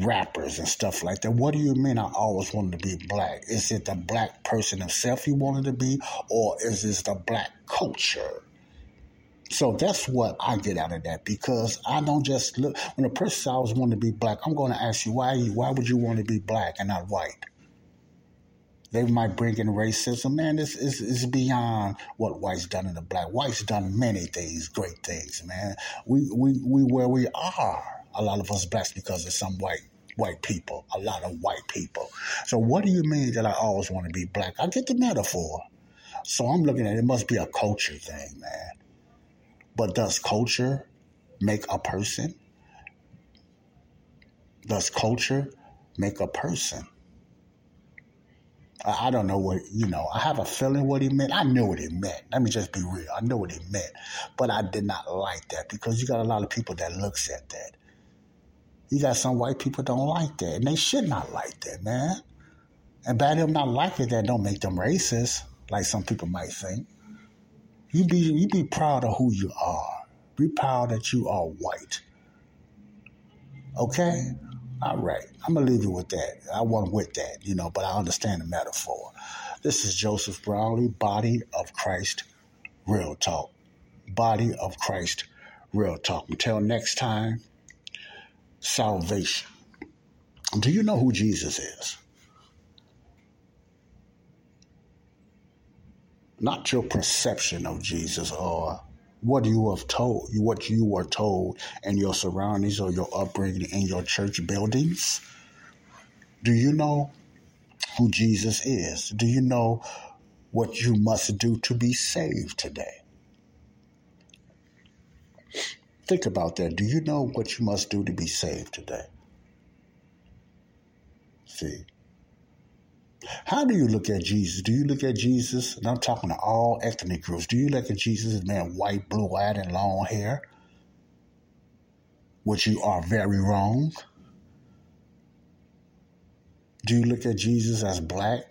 rappers and stuff like that. What do you mean I always wanted to be black? Is it the black person himself you wanted to be, or is this the black culture? So that's what I get out of that because I don't just look when a person says I always want to be black, I'm going to ask you why why would you want to be black and not white? They might bring in racism. Man, this is beyond what white's done in the black. White's done many things, great things, man. We we we where we are a lot of us blacks because of some white white people, a lot of white people. So what do you mean that I always want to be black? I get the metaphor. So I'm looking at it, it must be a culture thing, man. But does culture make a person? Does culture make a person? I don't know what, you know, I have a feeling what he meant. I knew what he meant. Let me just be real. I know what he meant. But I did not like that because you got a lot of people that looks at that. You got some white people don't like that. And they should not like that, man. And by them not liking that don't make them racist, like some people might think. You be you be proud of who you are. Be proud that you are white. Okay? All right, I'm gonna leave you with that. I wasn't with that, you know, but I understand the metaphor. This is Joseph Brownlee, Body of Christ, Real Talk. Body of Christ, Real Talk. Until next time, salvation. Do you know who Jesus is? Not your perception of Jesus or what you have told, what you were told in your surroundings or your upbringing in your church buildings? Do you know who Jesus is? Do you know what you must do to be saved today? Think about that. Do you know what you must do to be saved today? See, how do you look at Jesus? Do you look at Jesus, and I'm talking to all ethnic groups, do you look at Jesus as being white, blue eyed, and long hair? Which you are very wrong. Do you look at Jesus as black?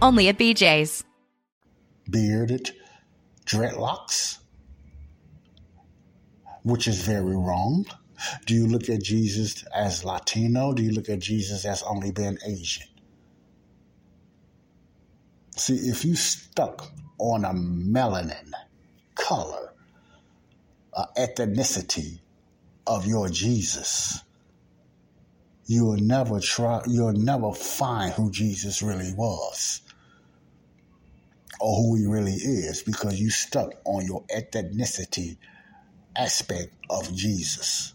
only at BJ's. Bearded dreadlocks, which is very wrong. Do you look at Jesus as Latino? Do you look at Jesus as only being Asian? See, if you stuck on a melanin color, uh, ethnicity of your Jesus, you'll never try, you'll never find who Jesus really was or who he really is because you stuck on your ethnicity aspect of Jesus.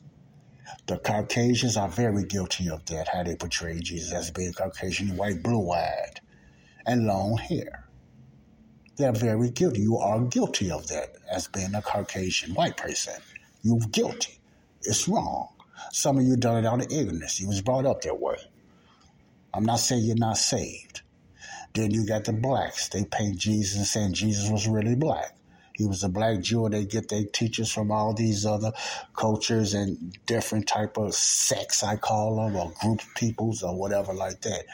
The Caucasians are very guilty of that, how they portray Jesus as being Caucasian, white, blue eyed, and long hair. They're very guilty. You are guilty of that as being a Caucasian white person. You're guilty. It's wrong. Some of you done it out of ignorance. You was brought up that way. I'm not saying you're not saved. Then you got the blacks. They paint Jesus saying Jesus was really black. He was a black Jew, they get their teachers from all these other cultures and different type of sects, I call them, or group peoples or whatever like that.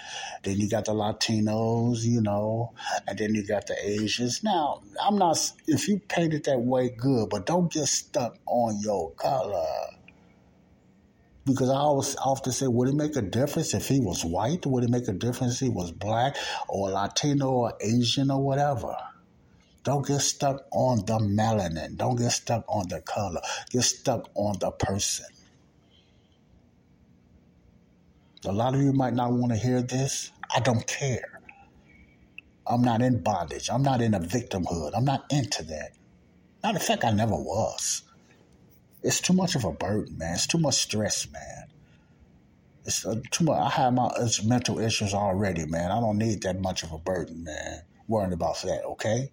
Then you got the Latinos, you know, and then you got the Asians. Now, I'm not, if you paint it that way, good, but don't get stuck on your color. Because I always often say, would it make a difference if he was white? Would it make a difference if he was black or Latino or Asian or whatever? Don't get stuck on the melanin. Don't get stuck on the color. Get stuck on the person. A lot of you might not want to hear this. I don't care. I'm not in bondage. I'm not in a victimhood. I'm not into that. Matter of fact, I never was. It's too much of a burden, man. It's too much stress, man. It's uh, too much. I have my mental issues already, man. I don't need that much of a burden, man. Worrying about that, okay?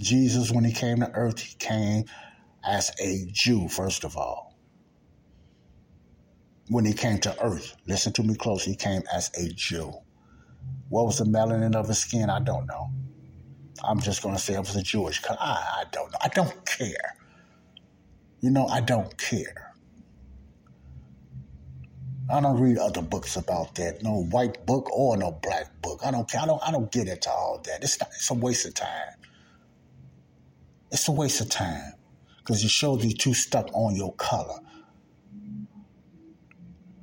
Jesus, when he came to earth, he came as a Jew, first of all. when he came to earth. Listen to me close. He came as a Jew. What was the melanin of his skin? I don't know. I'm just going to say it was a Jewish color. I, I don't know. I don't care. You know, I don't care. I don't read other books about that. No white book or no black book. I don't care. I don't. I don't get into all that. It's not, it's a waste of time. It's a waste of time because you show you too stuck on your color.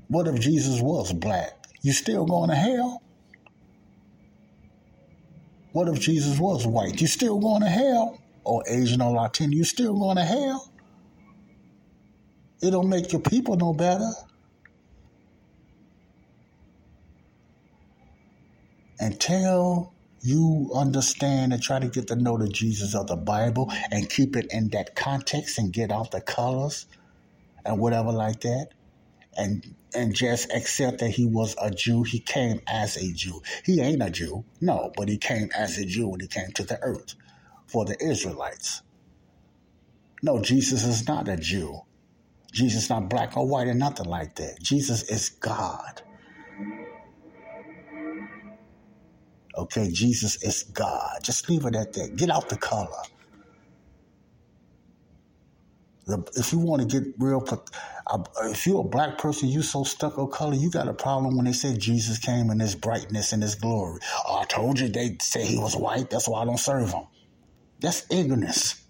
What if Jesus was black? You still going to hell? What if Jesus was white? You still going to hell? Or Asian or Latino? You still going to hell? It don't make your people no better. Until you understand and try to get to know the Jesus of the Bible and keep it in that context and get off the colors and whatever like that, and and just accept that he was a Jew. He came as a Jew. He ain't a Jew, no, but he came as a Jew when he came to the earth for the Israelites. No, Jesus is not a Jew. Jesus is not black or white or nothing like that. Jesus is God. Okay, Jesus is God. Just leave it at that. Get out the color. If you want to get real, if you're a black person, you so stuck on color, you got a problem when they say Jesus came in his brightness and his glory. Oh, I told you they say he was white, that's why I don't serve him. That's ignorance.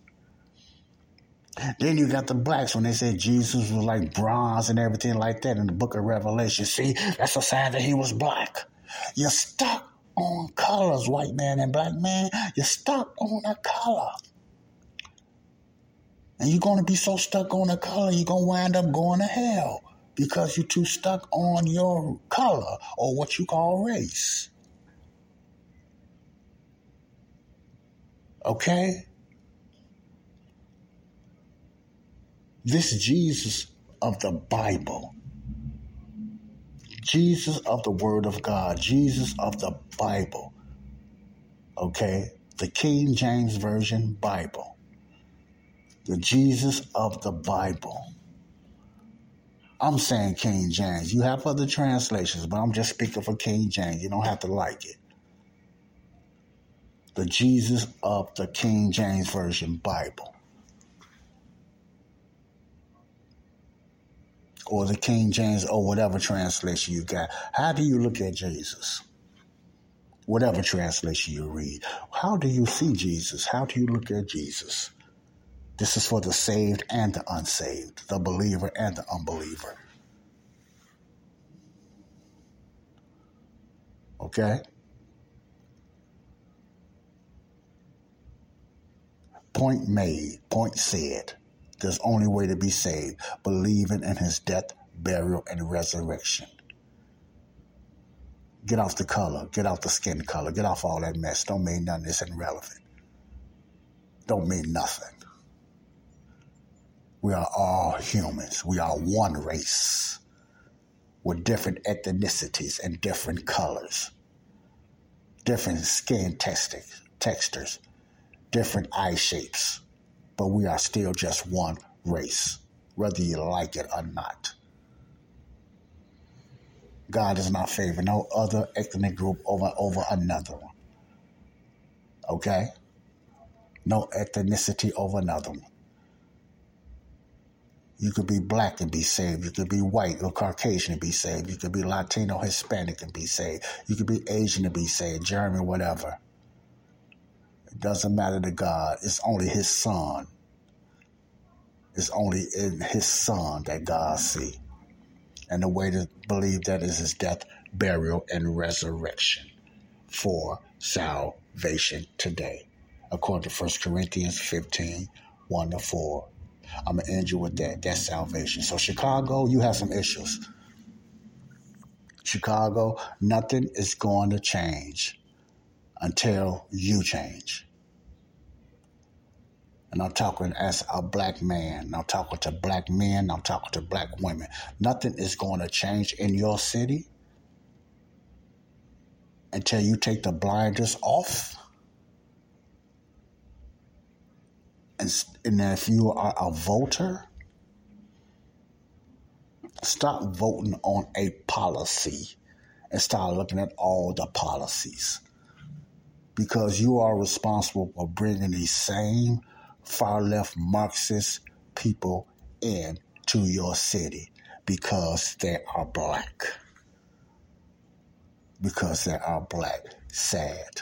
Then you got the blacks when they said Jesus was like bronze and everything like that in the book of Revelation. See, that's a sign that he was black. You're stuck on colors, white man and black man. You're stuck on a color. And you're going to be so stuck on a color, you're going to wind up going to hell because you're too stuck on your color or what you call race. Okay? This Jesus of the Bible Jesus of the Word of God, Jesus of the Bible. Okay? The King James Version Bible. The Jesus of the Bible. I'm saying King James. You have other translations, but I'm just speaking for King James. You don't have to like it. The Jesus of the King James Version Bible. or the King James or whatever translation you got. How do you look at Jesus? Whatever translation you read. How do you see Jesus? How do you look at Jesus? This is for the saved and the unsaved, the believer and the unbeliever. Okay? Point made, point said. There's only way to be saved, believing in his death, burial, and resurrection. Get off the color, get off the skin color, get off all that mess. Don't mean nothing. It's irrelevant. Don't mean nothing. We are all humans. We are one race with different ethnicities and different colors, different skin textures, different eye shapes but we are still just one race, whether you like it or not. God does not favor no other ethnic group over, over another one. Okay? No ethnicity over another one. You could be black and be saved. You could be white or Caucasian and be saved. You could be Latino, Hispanic and be saved. You could be Asian and be saved, German, whatever. It doesn't matter to God. It's only His Son. It's only in His Son that God see. And the way to believe that is His death, burial, and resurrection for salvation today, according to 1 Corinthians 15 1 to 4. I'm going to end you with that. That's salvation. So, Chicago, you have some issues. Chicago, nothing is going to change until you change. And I'm talking as a black man. I'm talking to black men. I'm talking to black women. Nothing is going to change in your city until you take the blinders off. And, if you are a voter, Stop voting on a policy and start looking at all the policies. Because you are responsible for bringing these same far left Marxist people in to your city because they are black. Because they are black. Sad.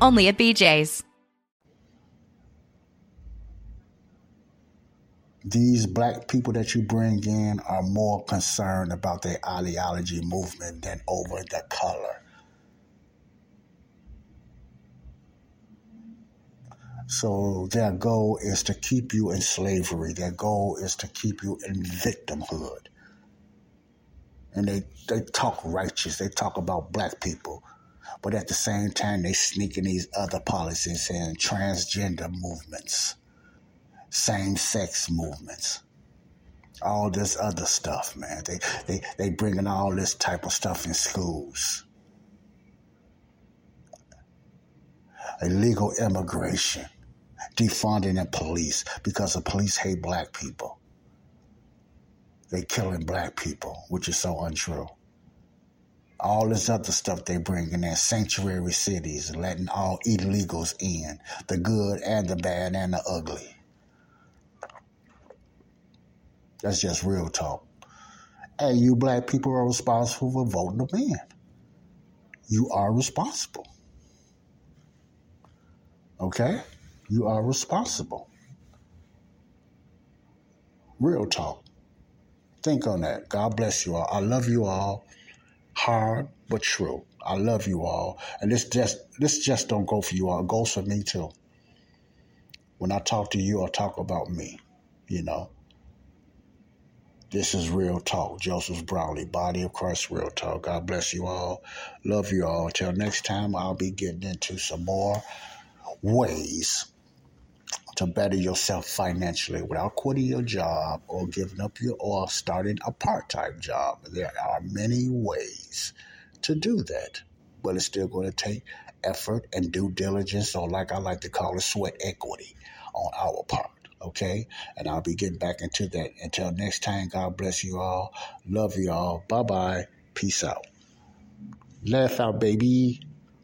only at BJ's. These black people that you bring in are more concerned about their ideology movement than over the color. So their goal is to keep you in slavery. Their goal is to keep you in victimhood. And they, they talk righteous. They talk about black people. But at the same time, they sneak in these other policies and transgender movements, same sex movements, all this other stuff, man. They, they, they bringing all this type of stuff in schools. Illegal immigration defunding the police because the police hate black people. They killing black people, which is so untrue. All this other stuff they bring in their sanctuary cities, letting all illegals in, the good and the bad and the ugly. That's just real talk. And you black people are responsible for voting them in. You are responsible. Okay? You are responsible. Real talk. Think on that. God bless you all. I love you all. Hard but true. I love you all. And this just this just don't go for you all. It goes for me too. When I talk to you, I talk about me. You know. This is real talk. Joseph Brownlee, Body of Christ, real talk. God bless you all. Love you all. Until next time, I'll be getting into some more ways to better yourself financially without quitting your job or giving up your or starting a part-time job. There are many ways to do that, but it's still going to take effort and due diligence, or like I like to call it, sweat equity on our part. Okay, and I'll be getting back into that. Until next time, God bless you all. Love you all. Bye bye. Peace out. Laugh out, baby.